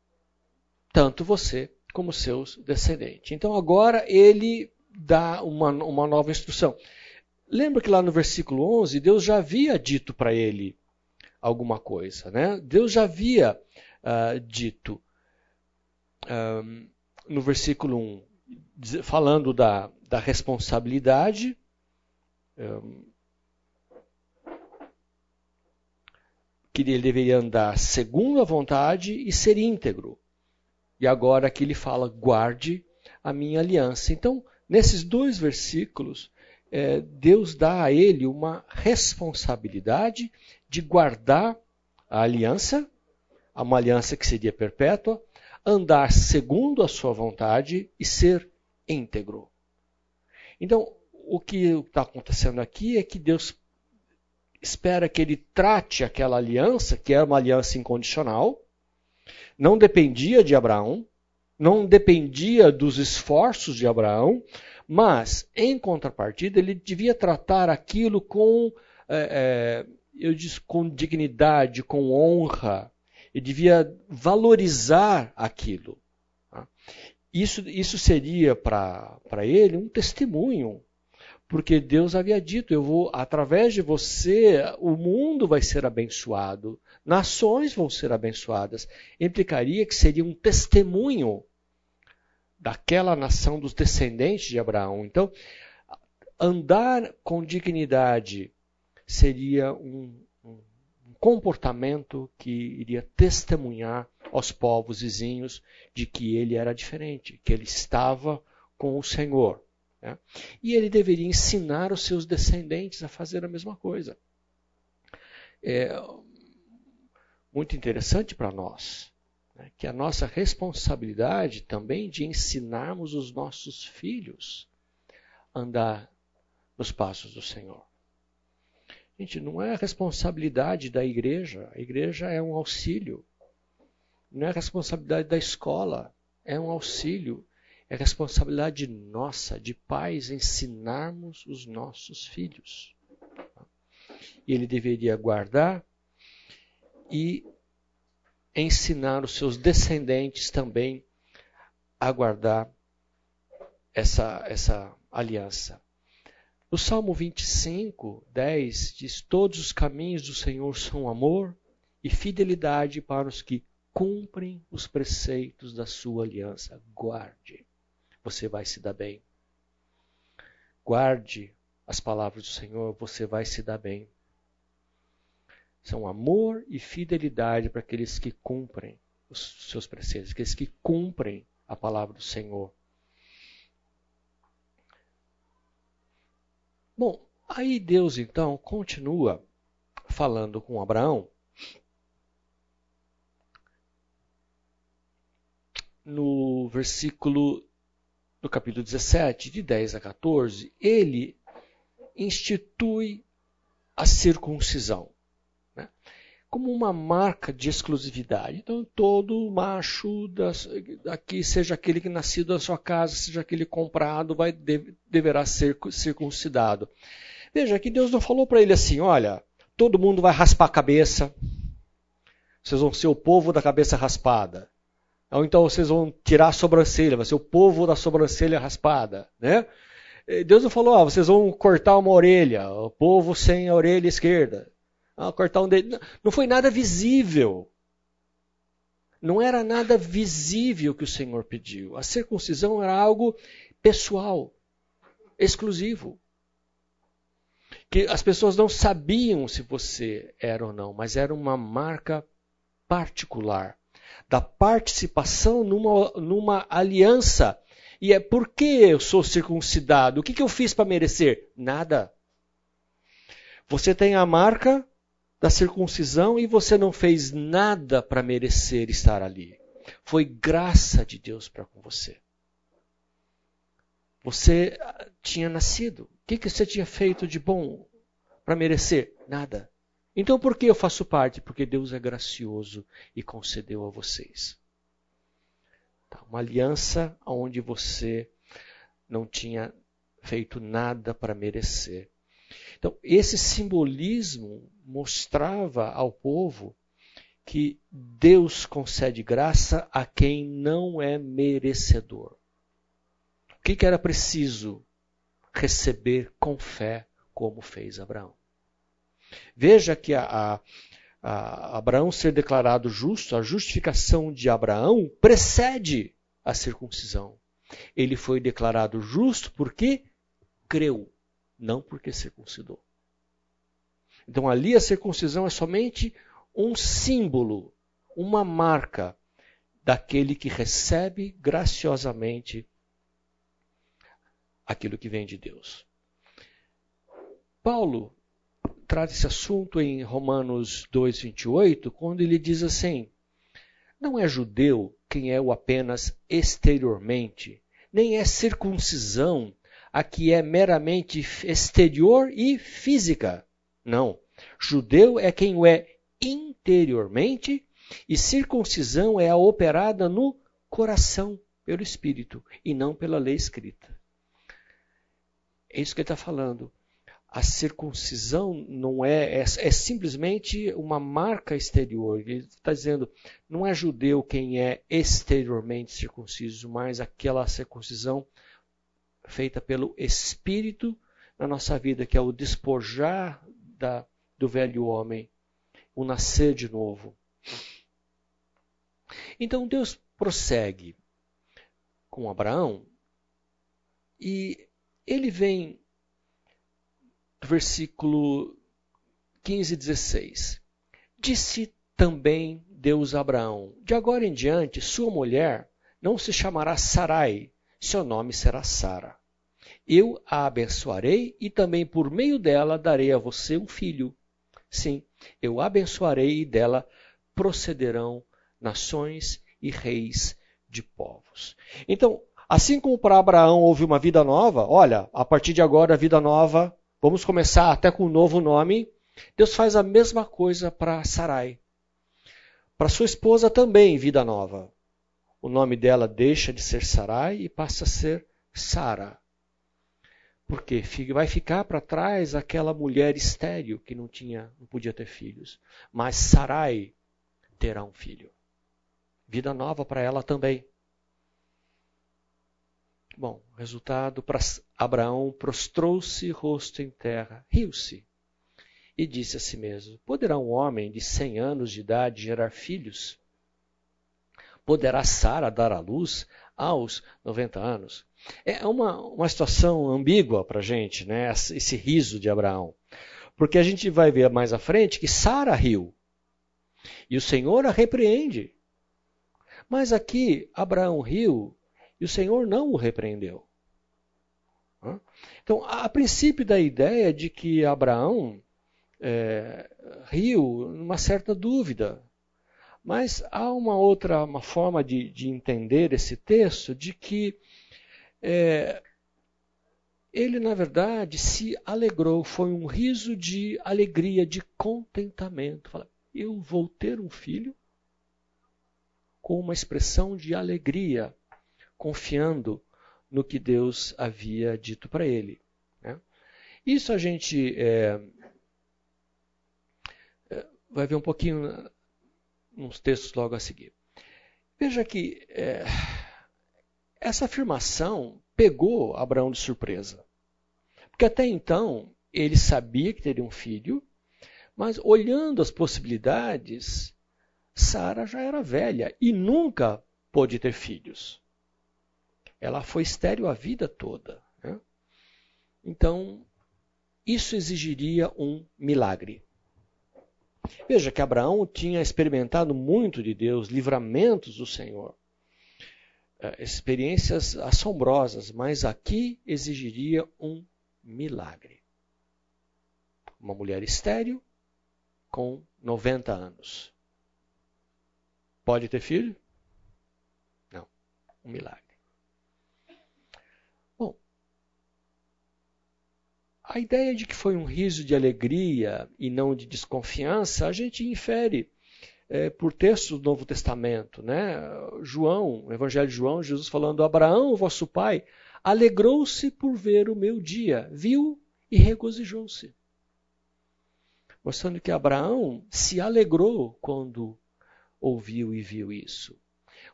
A: Tanto você como seus descendentes. Então agora ele dá uma, uma nova instrução. Lembra que lá no versículo 11, Deus já havia dito para ele alguma coisa. Né? Deus já havia uh, dito. Um, no versículo 1, falando da, da responsabilidade. que ele deveria andar segundo a vontade e ser íntegro. E agora aqui ele fala: guarde a minha aliança. Então, nesses dois versículos, é, Deus dá a ele uma responsabilidade de guardar a aliança, uma aliança que seria perpétua, andar segundo a sua vontade e ser íntegro. Então, o que está acontecendo aqui é que Deus espera que ele trate aquela aliança, que era uma aliança incondicional, não dependia de Abraão, não dependia dos esforços de Abraão, mas, em contrapartida, ele devia tratar aquilo com, é, é, eu disse, com dignidade, com honra, ele devia valorizar aquilo. Tá? Isso, isso seria para ele um testemunho, porque Deus havia dito: eu vou, através de você, o mundo vai ser abençoado, nações vão ser abençoadas. Implicaria que seria um testemunho daquela nação dos descendentes de Abraão. Então, andar com dignidade seria um, comportamento que iria testemunhar aos povos vizinhos de que ele era diferente, que ele estava com o Senhor. Né? E ele deveria ensinar os seus descendentes a fazer a mesma coisa. É muito interessante para nós né? que a nossa responsabilidade também de ensinarmos os nossos filhos a andar nos passos do Senhor. Gente, não é responsabilidade da igreja. A igreja é um auxílio. Não é responsabilidade da escola. É um auxílio. É responsabilidade nossa, de pais, ensinarmos os nossos filhos. e ele deveria guardar e ensinar os seus descendentes também a guardar essa, essa aliança. No Salmo 25, 10 diz: Todos os caminhos do Senhor são amor e fidelidade para os que cumprem os preceitos da sua aliança. Guarde, você vai se dar bem. Guarde as palavras do Senhor, você vai se dar bem. São amor e fidelidade para aqueles que cumprem os seus preceitos, aqueles que cumprem a palavra do Senhor. Bom, aí Deus então continua falando com Abraão. No versículo do capítulo 17, de 10 a 14, ele institui a circuncisão né? como uma marca de exclusividade. Então, todo macho daqui, seja aquele que nascido na sua casa, seja aquele comprado, vai, deverá ser circuncidado. Veja que Deus não falou para ele assim: olha, todo mundo vai raspar a cabeça, vocês vão ser o povo da cabeça raspada. Ou então vocês vão tirar a sobrancelha, vai ser o povo da sobrancelha raspada. Né? Deus não falou, ah, vocês vão cortar uma orelha, o povo sem a orelha esquerda. Ah, cortar um dedo. Não foi nada visível. Não era nada visível que o Senhor pediu. A circuncisão era algo pessoal, exclusivo. Que as pessoas não sabiam se você era ou não, mas era uma marca particular da participação numa, numa aliança. E é por que eu sou circuncidado? O que, que eu fiz para merecer? Nada. Você tem a marca da circuncisão e você não fez nada para merecer estar ali. Foi graça de Deus para com você. Você ah, tinha nascido. O que, que você tinha feito de bom para merecer? Nada. Então por que eu faço parte? Porque Deus é gracioso e concedeu a vocês. Tá, uma aliança onde você não tinha feito nada para merecer. Então, esse simbolismo mostrava ao povo que Deus concede graça a quem não é merecedor. O que, que era preciso? Receber com fé, como fez Abraão. Veja que a, a, a Abraão ser declarado justo, a justificação de Abraão precede a circuncisão. Ele foi declarado justo porque creu, não porque circuncidou. Então ali a circuncisão é somente um símbolo, uma marca daquele que recebe graciosamente aquilo que vem de Deus. Paulo traz esse assunto em Romanos 2:28, quando ele diz assim: Não é judeu quem é o apenas exteriormente, nem é circuncisão a que é meramente exterior e física, não. Judeu é quem o é interiormente e circuncisão é a operada no coração, pelo Espírito, e não pela lei escrita. É isso que ele está falando. A circuncisão não é, é, é simplesmente uma marca exterior. Ele está dizendo, não é judeu quem é exteriormente circunciso, mas aquela circuncisão feita pelo Espírito na nossa vida, que é o despojar da, do velho homem, o nascer de novo. Então Deus prossegue com Abraão e ele vem do versículo 15 e 16. Disse também Deus a Abraão: De agora em diante, sua mulher não se chamará Sarai, seu nome será Sara eu a abençoarei e também por meio dela darei a você um filho. Sim, eu a abençoarei e dela procederão nações e reis de povos. Então, assim como para Abraão houve uma vida nova, olha, a partir de agora a vida nova, vamos começar até com um novo nome. Deus faz a mesma coisa para Sarai. Para sua esposa também vida nova. O nome dela deixa de ser Sarai e passa a ser Sara Porque vai ficar para trás aquela mulher estéril que não tinha, não podia ter filhos. Mas Sarai terá um filho. Vida nova para ela também. Bom, resultado para Abraão prostrou-se rosto em terra, riu-se e disse a si mesmo: Poderá um homem de cem anos de idade gerar filhos? Poderá Sara dar à luz aos 90 anos? É uma, uma situação ambígua para a gente, né? esse riso de Abraão. Porque a gente vai ver mais à frente que Sara riu. E o Senhor a repreende. Mas aqui Abraão riu e o Senhor não o repreendeu. Então, a princípio da ideia de que Abraão é, riu, uma certa dúvida. Mas há uma outra uma forma de, de entender esse texto de que é, ele, na verdade, se alegrou, foi um riso de alegria, de contentamento. Fala, eu vou ter um filho com uma expressão de alegria, confiando no que Deus havia dito para ele. Né? Isso a gente é, é vai ver um pouquinho nos textos logo a seguir. Veja que é, essa afirmação pegou Abraão de surpresa. Porque até então ele sabia que teria um filho, mas olhando as possibilidades, Sara já era velha e nunca pôde ter filhos. Ela foi estéril a vida toda. Né? Então, isso exigiria um milagre. Veja que Abraão tinha experimentado muito de Deus, livramentos do Senhor. É, experiências assombrosas, mas aqui exigiria um milagre. Uma mulher estéril com 90 anos. Pode ter filho? Não. Um milagre. A ideia de que foi um riso de alegria e não de desconfiança, a gente infere é, por textos do Novo Testamento. Né? João, o Evangelho de João, Jesus falando: Abraão, vosso pai, alegrou-se por ver o meu dia, viu e regozijou-se. Mostrando que Abraão se alegrou quando ouviu e viu isso.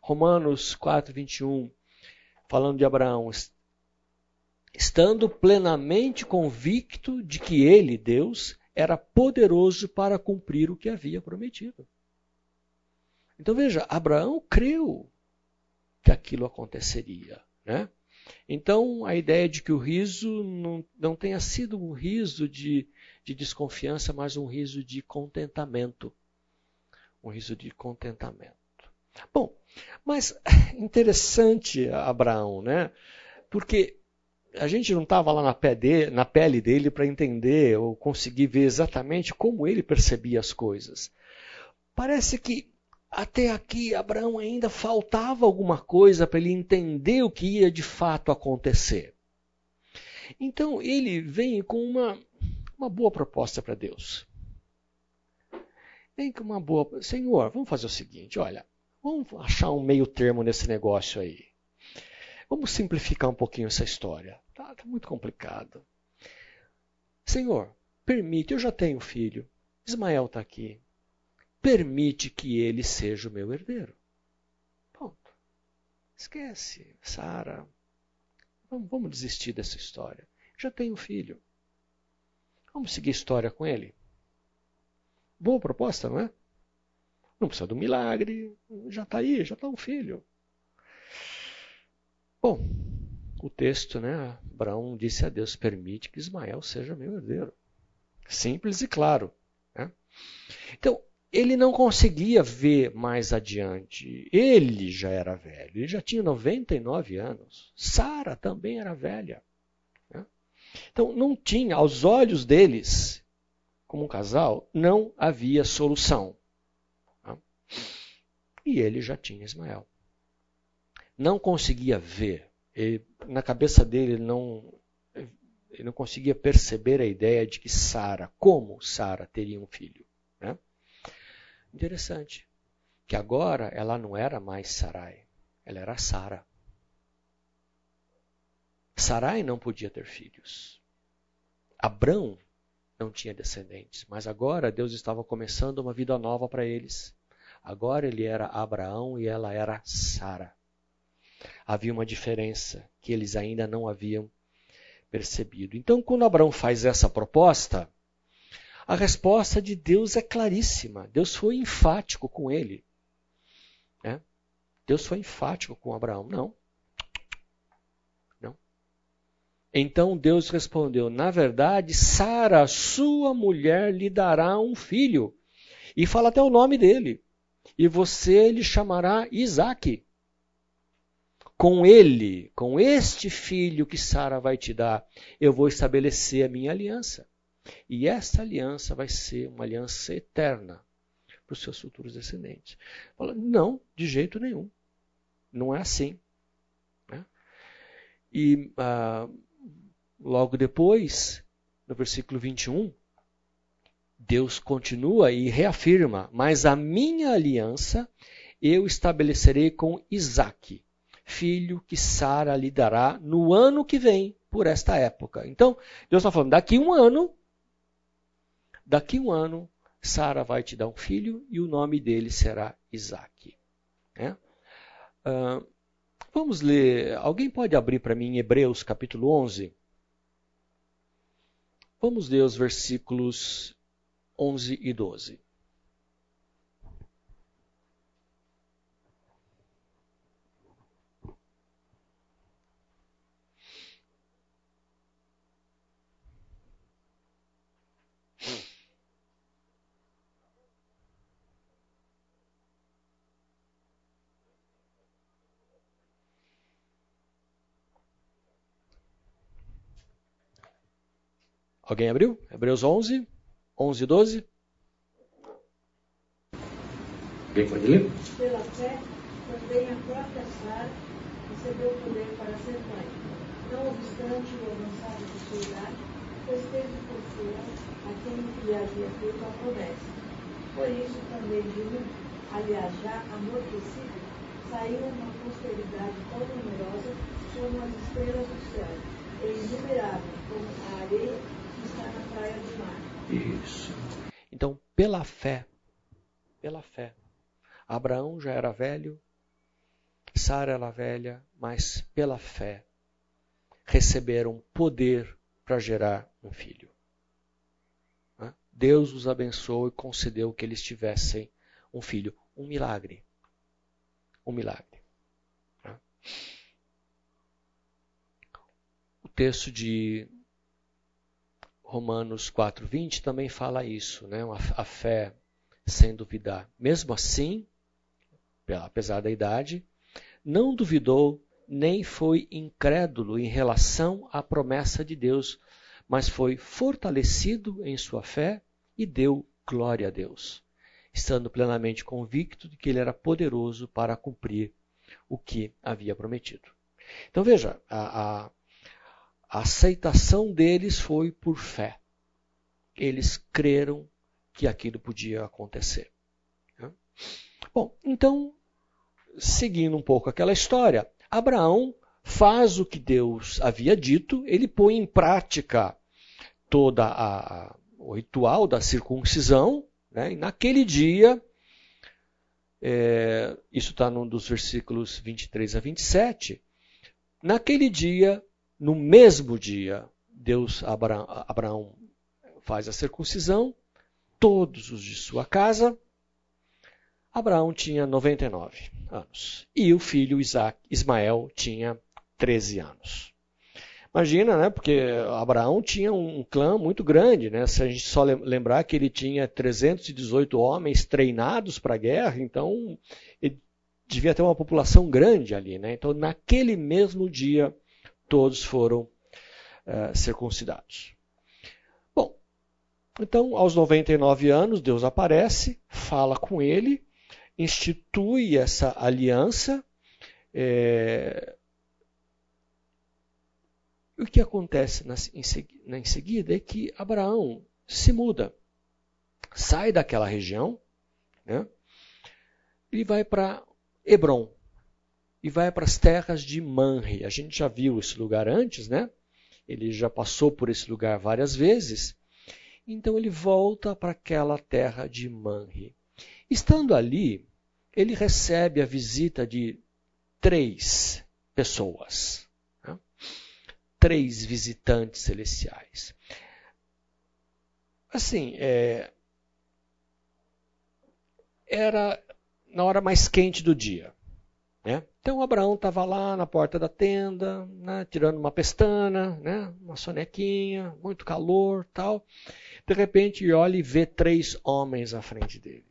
A: Romanos 4, 21, falando de Abraão, estando plenamente convicto de que ele, Deus, era poderoso para cumprir o que havia prometido. Então veja, Abraão creu que aquilo aconteceria. Né? Então a ideia de que o riso não, não tenha sido um riso de, de desconfiança, mas um riso de contentamento. Um riso de contentamento. Bom, mas interessante Abraão, né? Porque a gente não estava lá na, de, na pele dele para entender ou conseguir ver exatamente como ele percebia as coisas. Parece que até aqui, Abraão ainda faltava alguma coisa para ele entender o que ia de fato acontecer. Então ele vem com uma, uma boa proposta para Deus. Vem com uma boa. Senhor, vamos fazer o seguinte: olha, vamos achar um meio termo nesse negócio aí. Vamos simplificar um pouquinho essa história. Está tá muito complicado. Senhor, permite, eu já tenho filho. Ismael está aqui permite que ele seja o meu herdeiro. Ponto. Esquece, Sara. Vamos, vamos desistir dessa história. Já tenho filho. Vamos seguir história com ele. Boa proposta, não é? Não precisa de um milagre. Já está aí, já está um filho. Bom, o texto, né? Abraão disse a Deus: permite que Ismael seja meu herdeiro. Simples e claro. Né? Então, ele não conseguia ver mais adiante. Ele já era velho, ele já tinha 99 anos. Sara também era velha. Né? Então, não tinha, aos olhos deles, como um casal, não havia solução. Né? E ele já tinha Ismael. Não conseguia ver. Na cabeça dele, ele não, ele não conseguia perceber a ideia de que Sara, como Sara, teria um filho. Né? Interessante. Que agora ela não era mais Sarai, ela era Sara. Sarai não podia ter filhos. Abrão não tinha descendentes, mas agora Deus estava começando uma vida nova para eles. Agora ele era Abraão e ela era Sara. Havia uma diferença que eles ainda não haviam percebido. Então, quando Abraão faz essa proposta, a resposta de Deus é claríssima. Deus foi enfático com ele. Né? Deus foi enfático com Abraão. Não. Não. Então Deus respondeu: Na verdade, Sara, sua mulher, lhe dará um filho. E fala até o nome dele. E você lhe chamará Isaque. Com ele, com este filho que Sara vai te dar, eu vou estabelecer a minha aliança. E essa aliança vai ser uma aliança eterna para os seus futuros descendentes. Fala, não, de jeito nenhum. Não é assim. Né? E ah, logo depois, no versículo 21, Deus continua e reafirma: Mas a minha aliança eu estabelecerei com Isaque, filho que Sara lhe dará no ano que vem, por esta época. Então, Deus está falando: daqui um ano Daqui um ano, Sara vai te dar um filho e o nome dele será Isaac. Né? Uh, vamos ler. Alguém pode abrir para mim Hebreus capítulo 11? Vamos ler os versículos 11 e 12. Alguém abriu? Hebreus 11, 11 e 12. Alguém pode ler?
D: Pela fé, também a própria Sara recebeu o poder para ser mãe, não obstante o avançado de sua idade, pois teve por filha a quem lhe havia feito a promessa. Por isso também de aliás já amortecido, saiu uma posteridade tão numerosa como as estrelas do céu, e inumerável como a areia
A: Isso. Então, pela fé, pela fé, Abraão já era velho, Sara era velha, mas pela fé receberam poder para gerar um filho. Deus os abençoou e concedeu que eles tivessem um filho. Um milagre. Um milagre. O texto de Romanos 4:20 também fala isso, né? A fé sem duvidar. Mesmo assim, apesar da idade, não duvidou nem foi incrédulo em relação à promessa de Deus, mas foi fortalecido em sua fé e deu glória a Deus, estando plenamente convicto de que ele era poderoso para cumprir o que havia prometido. Então veja, a, a a aceitação deles foi por fé. Eles creram que aquilo podia acontecer. Bom, então, seguindo um pouco aquela história, Abraão faz o que Deus havia dito, ele põe em prática toda a o ritual da circuncisão, né? e naquele dia, é, isso está num dos versículos 23 a 27, naquele dia no mesmo dia, Deus, Abraão, Abraão faz a circuncisão, todos os de sua casa. Abraão tinha 99 anos e o filho Isaac, Ismael tinha 13 anos. Imagina, né? Porque Abraão tinha um clã muito grande, né? Se a gente só lembrar que ele tinha 318 homens treinados para a guerra, então ele devia ter uma população grande ali, né? Então, naquele mesmo dia, todos foram uh, circuncidados. Bom, então, aos 99 anos, Deus aparece, fala com ele, institui essa aliança. É... O que acontece em seguida é que Abraão se muda, sai daquela região, né? e vai para Hebron. E vai para as terras de Manre. A gente já viu esse lugar antes, né? Ele já passou por esse lugar várias vezes. Então ele volta para aquela terra de Manre. Estando ali, ele recebe a visita de três pessoas. Né? Três visitantes celestiais. Assim, é, era na hora mais quente do dia. Né? Então Abraão estava lá na porta da tenda, né, tirando uma pestana, né, uma sonequinha, muito calor tal. De repente olha e vê três homens à frente dele.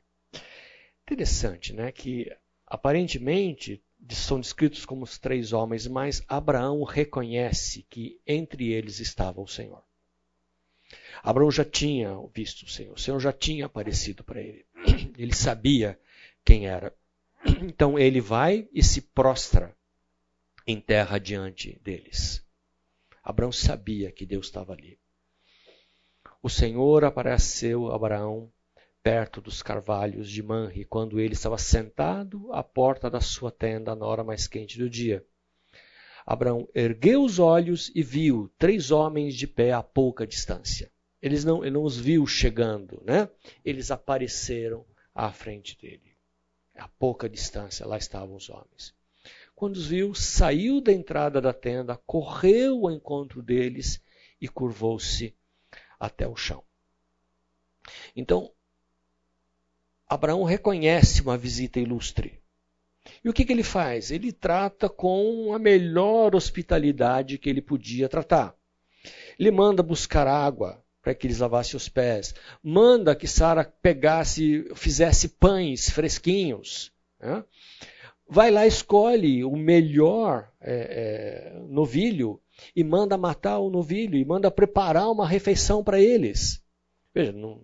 A: Interessante, né, que aparentemente são descritos como os três homens, mas Abraão reconhece que entre eles estava o Senhor. Abraão já tinha visto o Senhor, o Senhor já tinha aparecido para ele. Ele sabia quem era. Então ele vai e se prostra em terra diante deles. Abraão sabia que Deus estava ali. O Senhor apareceu a Abraão perto dos carvalhos de Manre, quando ele estava sentado à porta da sua tenda na hora mais quente do dia. Abraão ergueu os olhos e viu três homens de pé a pouca distância. Eles não, ele não os viu chegando, né? Eles apareceram à frente dele. A pouca distância, lá estavam os homens. Quando os viu, saiu da entrada da tenda, correu ao encontro deles e curvou-se até o chão. Então, Abraão reconhece uma visita ilustre. E o que, que ele faz? Ele trata com a melhor hospitalidade que ele podia tratar. Ele manda buscar água para que eles lavassem os pés. Manda que Sara pegasse, fizesse pães fresquinhos. Né? Vai lá, escolhe o melhor é, é, novilho e manda matar o novilho e manda preparar uma refeição para eles. Veja, não,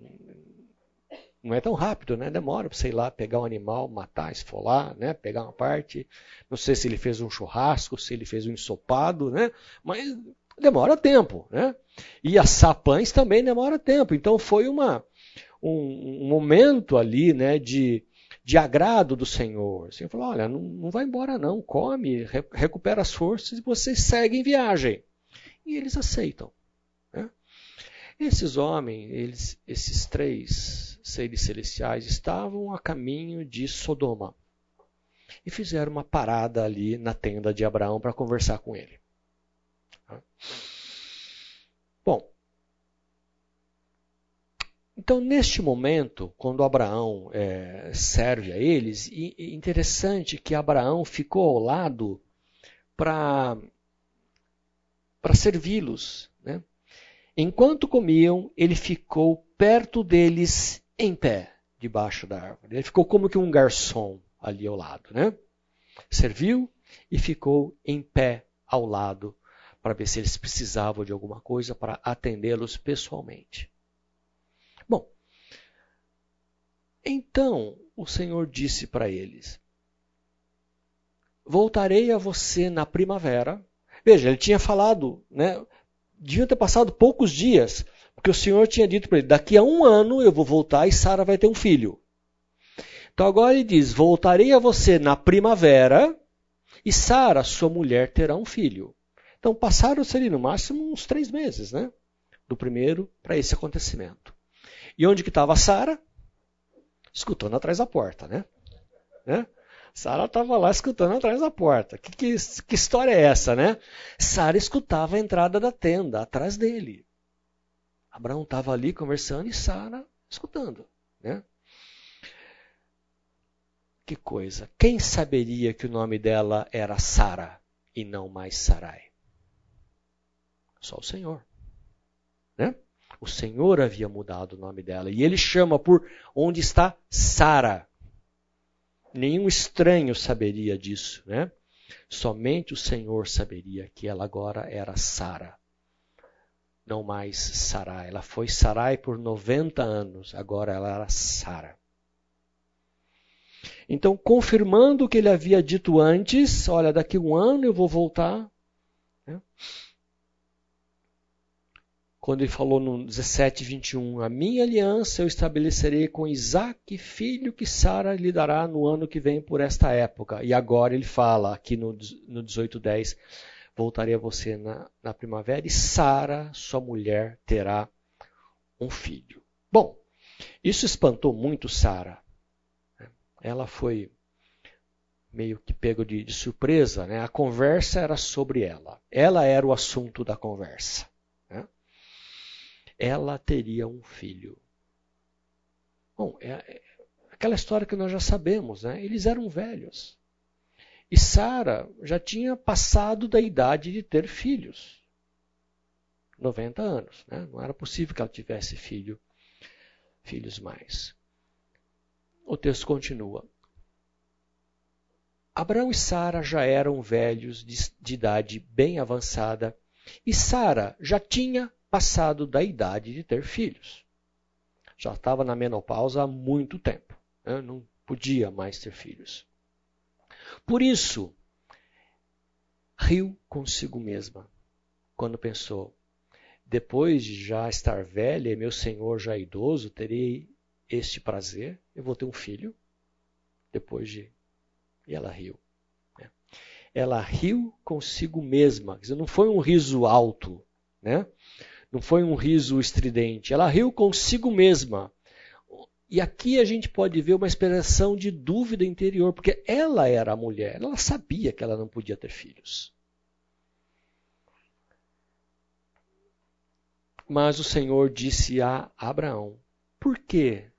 A: não é tão rápido, né? Demora para, sei lá, pegar um animal, matar, esfolar, né? Pegar uma parte. Não sei se ele fez um churrasco, se ele fez um ensopado, né? Mas demora tempo, né? E assar pães também demora tempo. Então foi uma, um, um momento ali, né, de, de agrado do Senhor. O Senhor falou, olha, não, não vai embora não, come, re, recupera as forças e vocês seguem viagem. E eles aceitam. Né? Esses homens, eles, esses três seres celestiais estavam a caminho de Sodoma e fizeram uma parada ali na tenda de Abraão para conversar com ele. Bom, então neste momento, quando Abraão é, serve a eles, e, interessante que Abraão ficou ao lado para para servi-los. Né? Enquanto comiam, ele ficou perto deles em pé debaixo da árvore. Ele ficou como que um garçom ali ao lado, né? Serviu e ficou em pé ao lado para ver se eles precisavam de alguma coisa para atendê-los pessoalmente. Bom, então o Senhor disse para eles: Voltarei a você na primavera. Veja, ele tinha falado, né? Devia ter passado poucos dias porque o Senhor tinha dito para ele: daqui a um ano eu vou voltar e Sara vai ter um filho. Então agora ele diz: voltarei a você na primavera e Sara, sua mulher, terá um filho. Então passaram-se ali no máximo uns três meses, né? Do primeiro para esse acontecimento. E onde que estava Sara? Escutando atrás da porta, né? né? Sara estava lá escutando atrás da porta. Que, que, que história é essa, né? Sara escutava a entrada da tenda, atrás dele. Abraão estava ali conversando e Sara escutando. Né? Que coisa. Quem saberia que o nome dela era Sara e não mais Sarai? Só o Senhor. Né? O Senhor havia mudado o nome dela. E ele chama por onde está Sara. Nenhum estranho saberia disso. Né? Somente o Senhor saberia que ela agora era Sara não mais Sarai. Ela foi Sarai por 90 anos, agora ela era Sara. Então, confirmando o que ele havia dito antes, olha, daqui um ano eu vou voltar. Né? Quando ele falou no 17, 21, a minha aliança eu estabelecerei com Isaac, filho que Sara lhe dará no ano que vem por esta época. E agora ele fala aqui no, no 18, 10, voltarei a você na, na primavera e Sara, sua mulher, terá um filho. Bom, isso espantou muito Sara. Ela foi meio que pego de, de surpresa, né? A conversa era sobre ela. Ela era o assunto da conversa. Ela teria um filho. Bom, é, é aquela história que nós já sabemos, né? Eles eram velhos. E Sara já tinha passado da idade de ter filhos. 90 anos, né? Não era possível que ela tivesse filho, filhos mais. O texto continua. Abraão e Sara já eram velhos de, de idade bem avançada e Sara já tinha passado da idade de ter filhos. Já estava na menopausa há muito tempo. Né? Não podia mais ter filhos. Por isso, riu consigo mesma quando pensou: depois de já estar velha e meu senhor já idoso, terei este prazer? Eu vou ter um filho depois de e ela riu. Né? Ela riu consigo mesma. Quer dizer, não foi um riso alto, né? Não foi um riso estridente. Ela riu consigo mesma. E aqui a gente pode ver uma expressão de dúvida interior, porque ela era a mulher, ela sabia que ela não podia ter filhos. Mas o Senhor disse a Abraão: Por que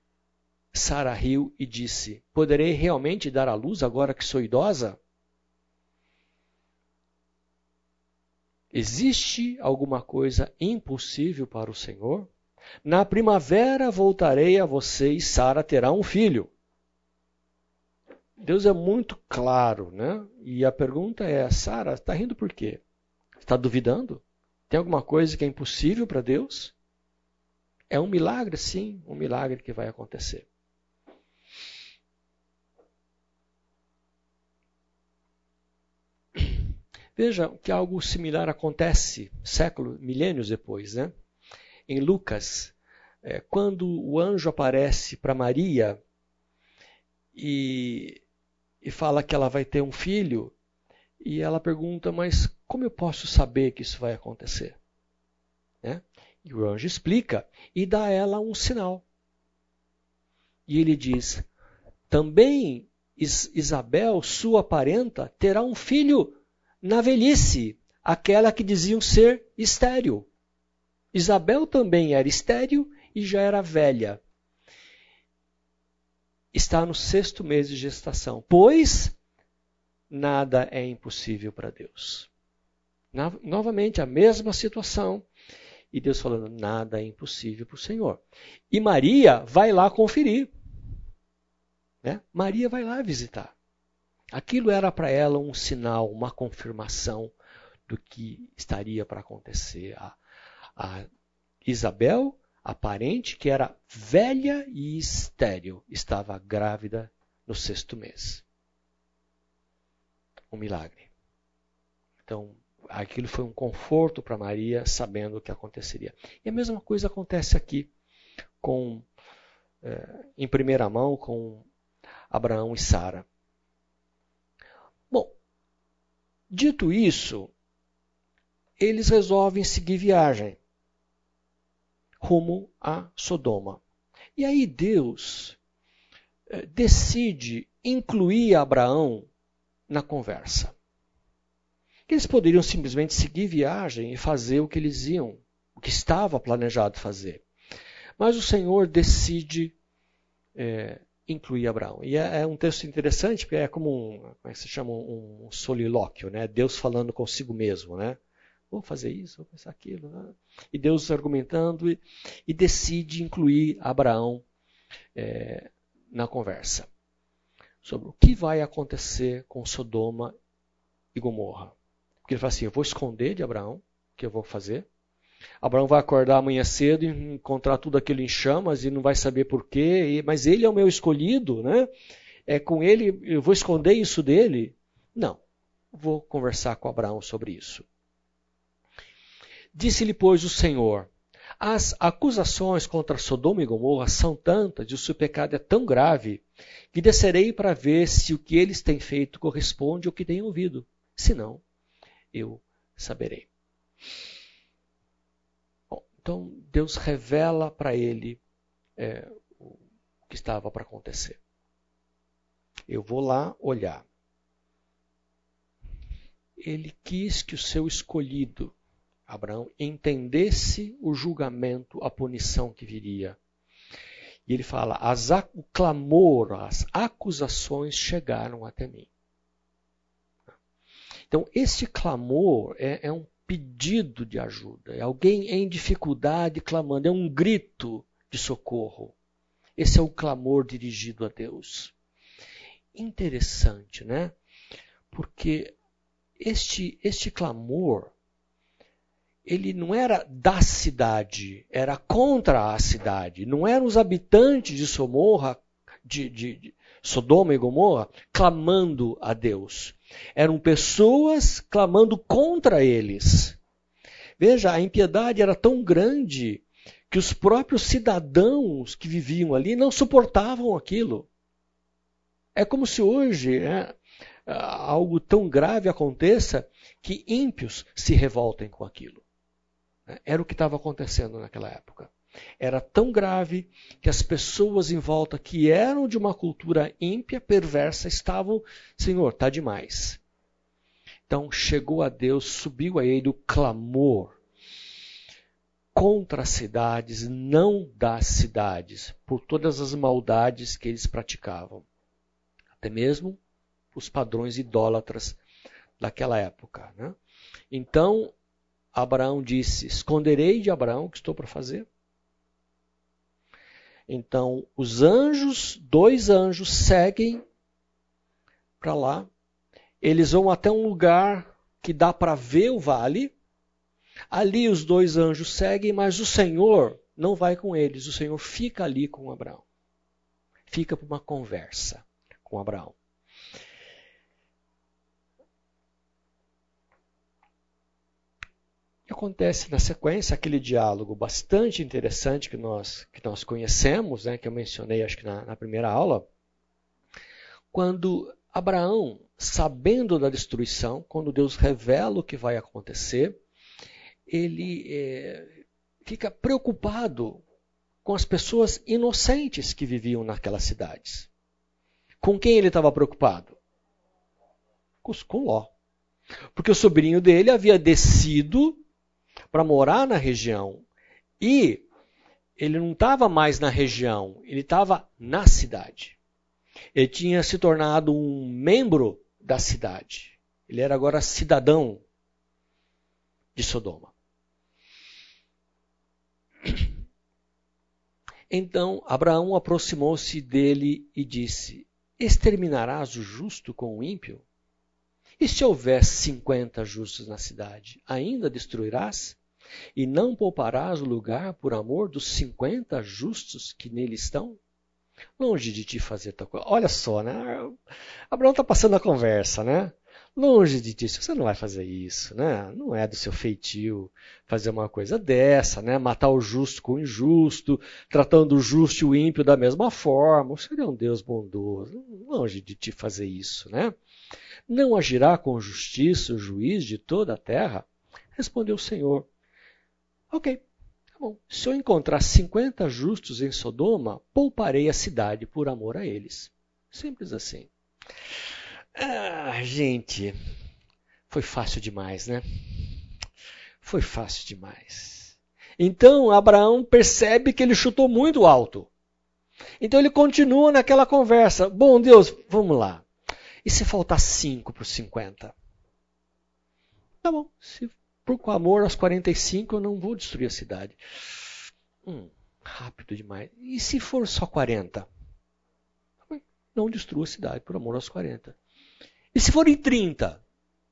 A: Sara riu e disse: Poderei realmente dar à luz agora que sou idosa? Existe alguma coisa impossível para o Senhor? Na primavera voltarei a você e Sara terá um filho. Deus é muito claro, né? E a pergunta é: Sara, está rindo por quê? Está duvidando? Tem alguma coisa que é impossível para Deus? É um milagre, sim, um milagre que vai acontecer. Veja que algo similar acontece séculos, milênios depois, né? Em Lucas, é, quando o anjo aparece para Maria e, e fala que ela vai ter um filho, e ela pergunta, mas como eu posso saber que isso vai acontecer? Né? E o anjo explica e dá a ela um sinal. E ele diz: Também Isabel, sua parenta, terá um filho na velhice, aquela que diziam ser estéril. Isabel também era estéril e já era velha. Está no sexto mês de gestação, pois nada é impossível para Deus. Novamente, a mesma situação. E Deus falando: nada é impossível para o Senhor. E Maria vai lá conferir. Né? Maria vai lá visitar. Aquilo era para ela um sinal, uma confirmação do que estaria para acontecer. A, a Isabel, a parente, que era velha e estéril, estava grávida no sexto mês. Um milagre. Então, aquilo foi um conforto para Maria, sabendo o que aconteceria. E a mesma coisa acontece aqui, com, é, em primeira mão, com Abraão e Sara. Dito isso, eles resolvem seguir viagem rumo a Sodoma. E aí Deus eh, decide incluir Abraão na conversa. Eles poderiam simplesmente seguir viagem e fazer o que eles iam, o que estava planejado fazer. Mas o Senhor decide é, incluir Abraão. E é, é, um texto interessante, porque é como um, como é que se chama, um solilóquio, né? Deus falando consigo mesmo, né? Vou fazer isso, vou pensar aquilo. Né? E Deus argumentando e, e decide incluir Abraão é, na conversa sobre o que vai acontecer com Sodoma e Gomorra. Porque ele fala assim: eu vou esconder de Abraão o que eu vou fazer, Abraão vai acordar amanhã cedo e encontrar tudo aquilo em chamas e não vai saber porquê, mas ele é o meu escolhido, né? É com ele, eu vou esconder isso dele? Não. Vou conversar com Abraão sobre isso. Disse-lhe, pois, o Senhor: As acusações contra Sodoma e Gomorra são tantas e o seu pecado é tão grave que descerei para ver se o que eles têm feito corresponde ao que têm ouvido. Se não, eu saberei. Então Deus revela para ele é, o que estava para acontecer. Eu vou lá olhar. Ele quis que o seu escolhido Abraão entendesse o julgamento, a punição que viria. E ele fala: as, o clamor, as acusações chegaram até mim. Então, esse clamor é, é um pedido de ajuda, é alguém em dificuldade clamando, é um grito de socorro. Esse é o clamor dirigido a Deus. Interessante, né? Porque este, este clamor ele não era da cidade, era contra a cidade. Não eram os habitantes de Somorra, de, de, de Sodoma e Gomorra, clamando a Deus. Eram pessoas clamando contra eles. Veja, a impiedade era tão grande que os próprios cidadãos que viviam ali não suportavam aquilo. É como se hoje é, algo tão grave aconteça que ímpios se revoltem com aquilo. Era o que estava acontecendo naquela época. Era tão grave que as pessoas em volta que eram de uma cultura ímpia, perversa, estavam, Senhor, está demais. Então chegou a Deus, subiu a ele o clamor contra as cidades, não das cidades, por todas as maldades que eles praticavam. Até mesmo os padrões idólatras daquela época. Né? Então Abraão disse: Esconderei de Abraão o que estou para fazer? Então, os anjos, dois anjos, seguem para lá. Eles vão até um lugar que dá para ver o vale. Ali os dois anjos seguem, mas o Senhor não vai com eles. O Senhor fica ali com Abraão. Fica para uma conversa com Abraão. Acontece na sequência aquele diálogo bastante interessante que nós, que nós conhecemos, né, que eu mencionei acho que na, na primeira aula, quando Abraão, sabendo da destruição, quando Deus revela o que vai acontecer, ele é, fica preocupado com as pessoas inocentes que viviam naquelas cidades. Com quem ele estava preocupado? Com Ló. Porque o sobrinho dele havia descido para morar na região. E ele não estava mais na região, ele estava na cidade. Ele tinha se tornado um membro da cidade. Ele era agora cidadão de Sodoma. Então Abraão aproximou-se dele e disse: Exterminarás o justo com o ímpio? E se houver cinquenta justos na cidade, ainda destruirás? E não pouparás o lugar por amor dos cinquenta justos que nele estão? Longe de ti fazer tal coisa. Olha só, né? Abraão está passando a conversa, né? Longe de ti, você não vai fazer isso, né? Não é do seu feitio fazer uma coisa dessa, né? Matar o justo com o injusto, tratando o justo e o ímpio da mesma forma. Você é um Deus bondoso. Longe de ti fazer isso, né? Não agirá com justiça o juiz de toda a terra? Respondeu o Senhor. Ok, tá bom. Se eu encontrar 50 justos em Sodoma, pouparei a cidade por amor a eles. Simples assim. Ah, gente, foi fácil demais, né? Foi fácil demais. Então Abraão percebe que ele chutou muito alto. Então ele continua naquela conversa. Bom Deus, vamos lá. E se faltar 5 para os 50? Tá bom. Se por amor aos 45 eu não vou destruir a cidade. Hum, rápido demais. E se for só 40? Também não destrua a cidade por amor aos 40. E se forem 30?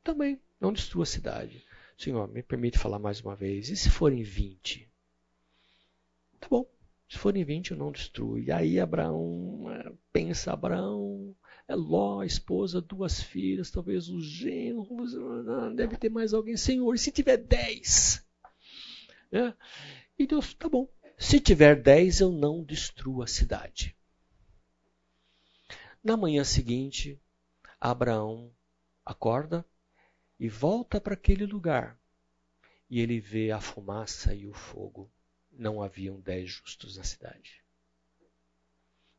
A: Também não destrua a cidade. Senhor, me permite falar mais uma vez. E se forem 20? Tá bom. Se forem 20, eu não destruo. E aí Abraão pensa, Abraão, é Ló, a esposa, duas filhas, talvez os genros, deve ter mais alguém. Senhor, e se tiver dez? É? E Deus, tá bom. Se tiver dez, eu não destruo a cidade. Na manhã seguinte, Abraão acorda e volta para aquele lugar. E ele vê a fumaça e o fogo. Não haviam dez justos na cidade.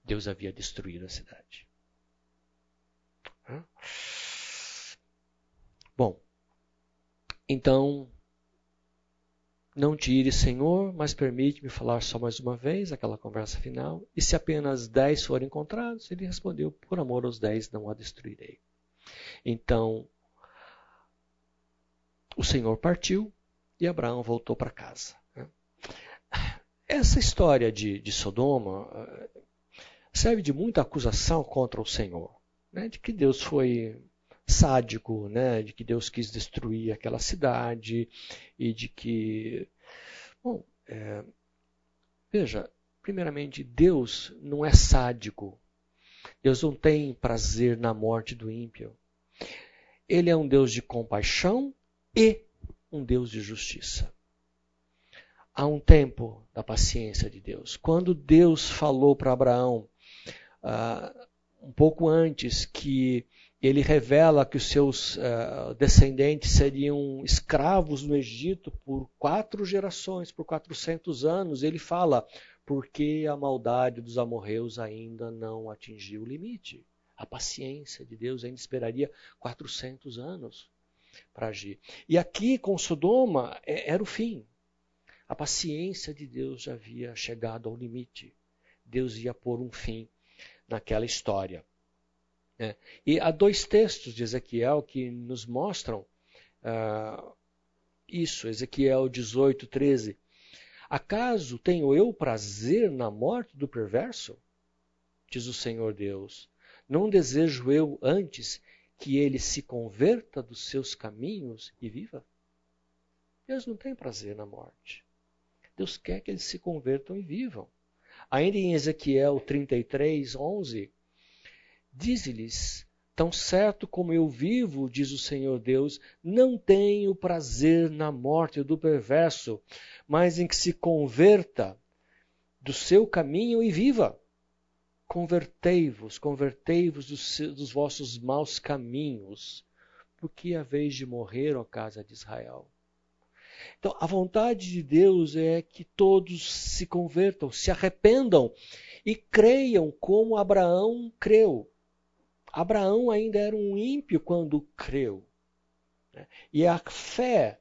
A: Deus havia destruído a cidade. Bom, então, não tire, Senhor, mas permite-me falar só mais uma vez aquela conversa final. E se apenas dez forem encontrados, ele respondeu: Por amor aos dez não a destruirei. Então, o Senhor partiu e Abraão voltou para casa. Essa história de, de Sodoma eh, serve de muita acusação contra o Senhor, né? de que Deus foi sádico, né? de que Deus quis destruir aquela cidade e de que. Bom, é, veja, primeiramente, Deus não é sádico. Deus não tem prazer na morte do ímpio. Ele é um Deus de compaixão e um Deus de justiça. Há um tempo da paciência de Deus. Quando Deus falou para Abraão, uh, um pouco antes, que ele revela que os seus uh, descendentes seriam escravos no Egito por quatro gerações, por 400 anos, ele fala, porque a maldade dos amorreus ainda não atingiu o limite. A paciência de Deus ainda esperaria 400 anos para agir. E aqui com Sodoma é, era o fim. A paciência de Deus já havia chegado ao limite. Deus ia pôr um fim naquela história. É. E há dois textos de Ezequiel que nos mostram uh, isso. Ezequiel 18, 13. Acaso tenho eu prazer na morte do perverso? Diz o Senhor Deus. Não desejo eu antes que ele se converta dos seus caminhos e viva? Deus não tem prazer na morte. Deus quer que eles se convertam e vivam. Ainda em Ezequiel 33, 11, diz-lhes: Tão certo como eu vivo, diz o Senhor Deus, não tenho prazer na morte do perverso, mas em que se converta do seu caminho e viva. Convertei-vos, convertei-vos dos, dos, vossos maus caminhos, porque a vez de morrer, ó casa de Israel. Então, a vontade de Deus é que todos se convertam, se arrependam e creiam como Abraão creu. Abraão ainda era um ímpio quando creu. Né? E a fé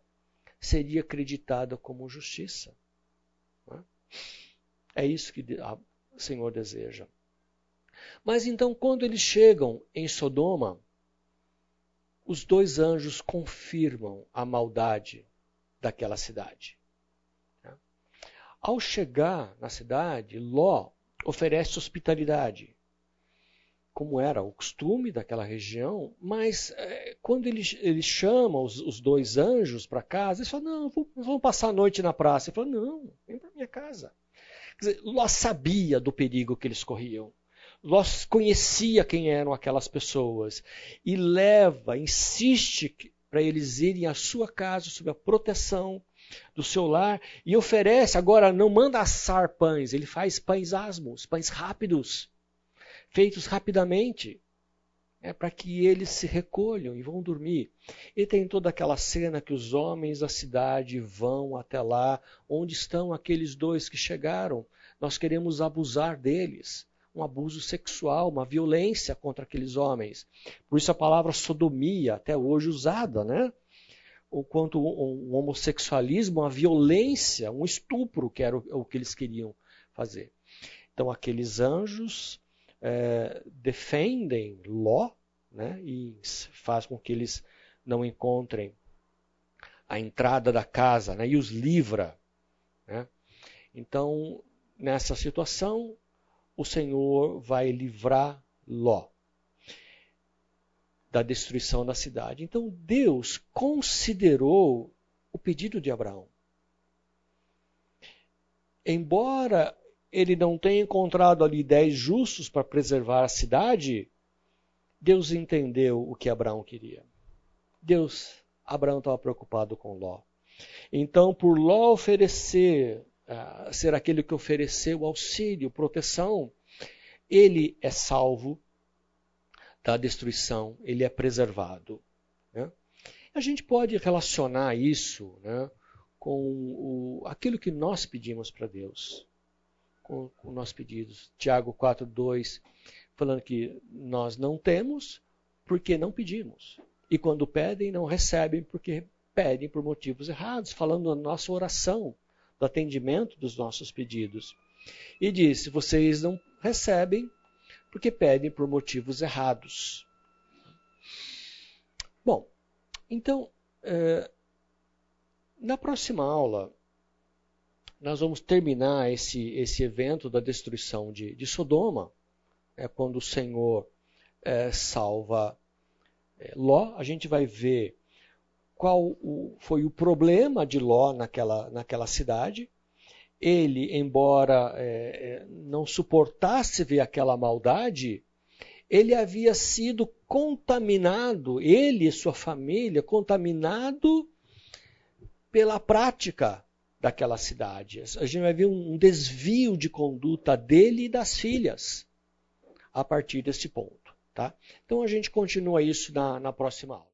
A: seria acreditada como justiça. Né? É isso que o Senhor deseja. Mas então, quando eles chegam em Sodoma, os dois anjos confirmam a maldade daquela cidade. Ao chegar na cidade, Ló oferece hospitalidade, como era o costume daquela região, mas é, quando ele, ele chama os, os dois anjos para casa, eles falam: Não, vamos passar a noite na praça. Ele fala: Não, vem para minha casa. Quer dizer, Ló sabia do perigo que eles corriam. Ló conhecia quem eram aquelas pessoas e leva, insiste para eles irem à sua casa sob a proteção do seu lar e oferece, agora não manda assar pães, ele faz pães asmos, pães rápidos, feitos rapidamente, é para que eles se recolham e vão dormir. E tem toda aquela cena que os homens da cidade vão até lá, onde estão aqueles dois que chegaram. Nós queremos abusar deles um abuso sexual, uma violência contra aqueles homens. Por isso a palavra sodomia, até hoje usada, né? O quanto um homossexualismo, uma violência, um estupro, que era o, que eles queriam fazer. Então aqueles anjos é, defendem Ló né? e faz com que eles não encontrem a entrada da casa né? e os livra. Né? Então, nessa situação, o Senhor vai livrar Ló da destruição da cidade. Então Deus considerou o pedido de Abraão. Embora ele não tenha encontrado ali dez justos para preservar a cidade, Deus entendeu o que Abraão queria. Deus, Abraão estava preocupado com Ló. Então, por Ló oferecer uh, ser aquele que ofereceu auxílio, proteção, ele é salvo da destruição, ele é preservado. Né? A gente pode relacionar isso né, com o, aquilo que nós pedimos para Deus, com, com nossos pedidos. Tiago 4,2, falando que nós não temos porque não pedimos. E quando pedem, não recebem porque pedem por motivos errados, falando da nossa oração, do atendimento dos nossos pedidos. E diz: vocês não recebem porque pedem por motivos errados. Bom, então, é, na próxima aula, nós vamos terminar esse, esse evento da destruição de, de Sodoma, é, quando o Senhor é, salva é, Ló. A gente vai ver qual o, foi o problema de Ló naquela, naquela cidade. Ele, embora é, é, não suportasse ver aquela maldade, ele havia sido contaminado, ele e sua família, contaminado pela prática daquela cidade. A gente vai ver um desvio de conduta dele e das filhas a partir desse ponto. Tá? Então a gente continua isso na, na próxima aula.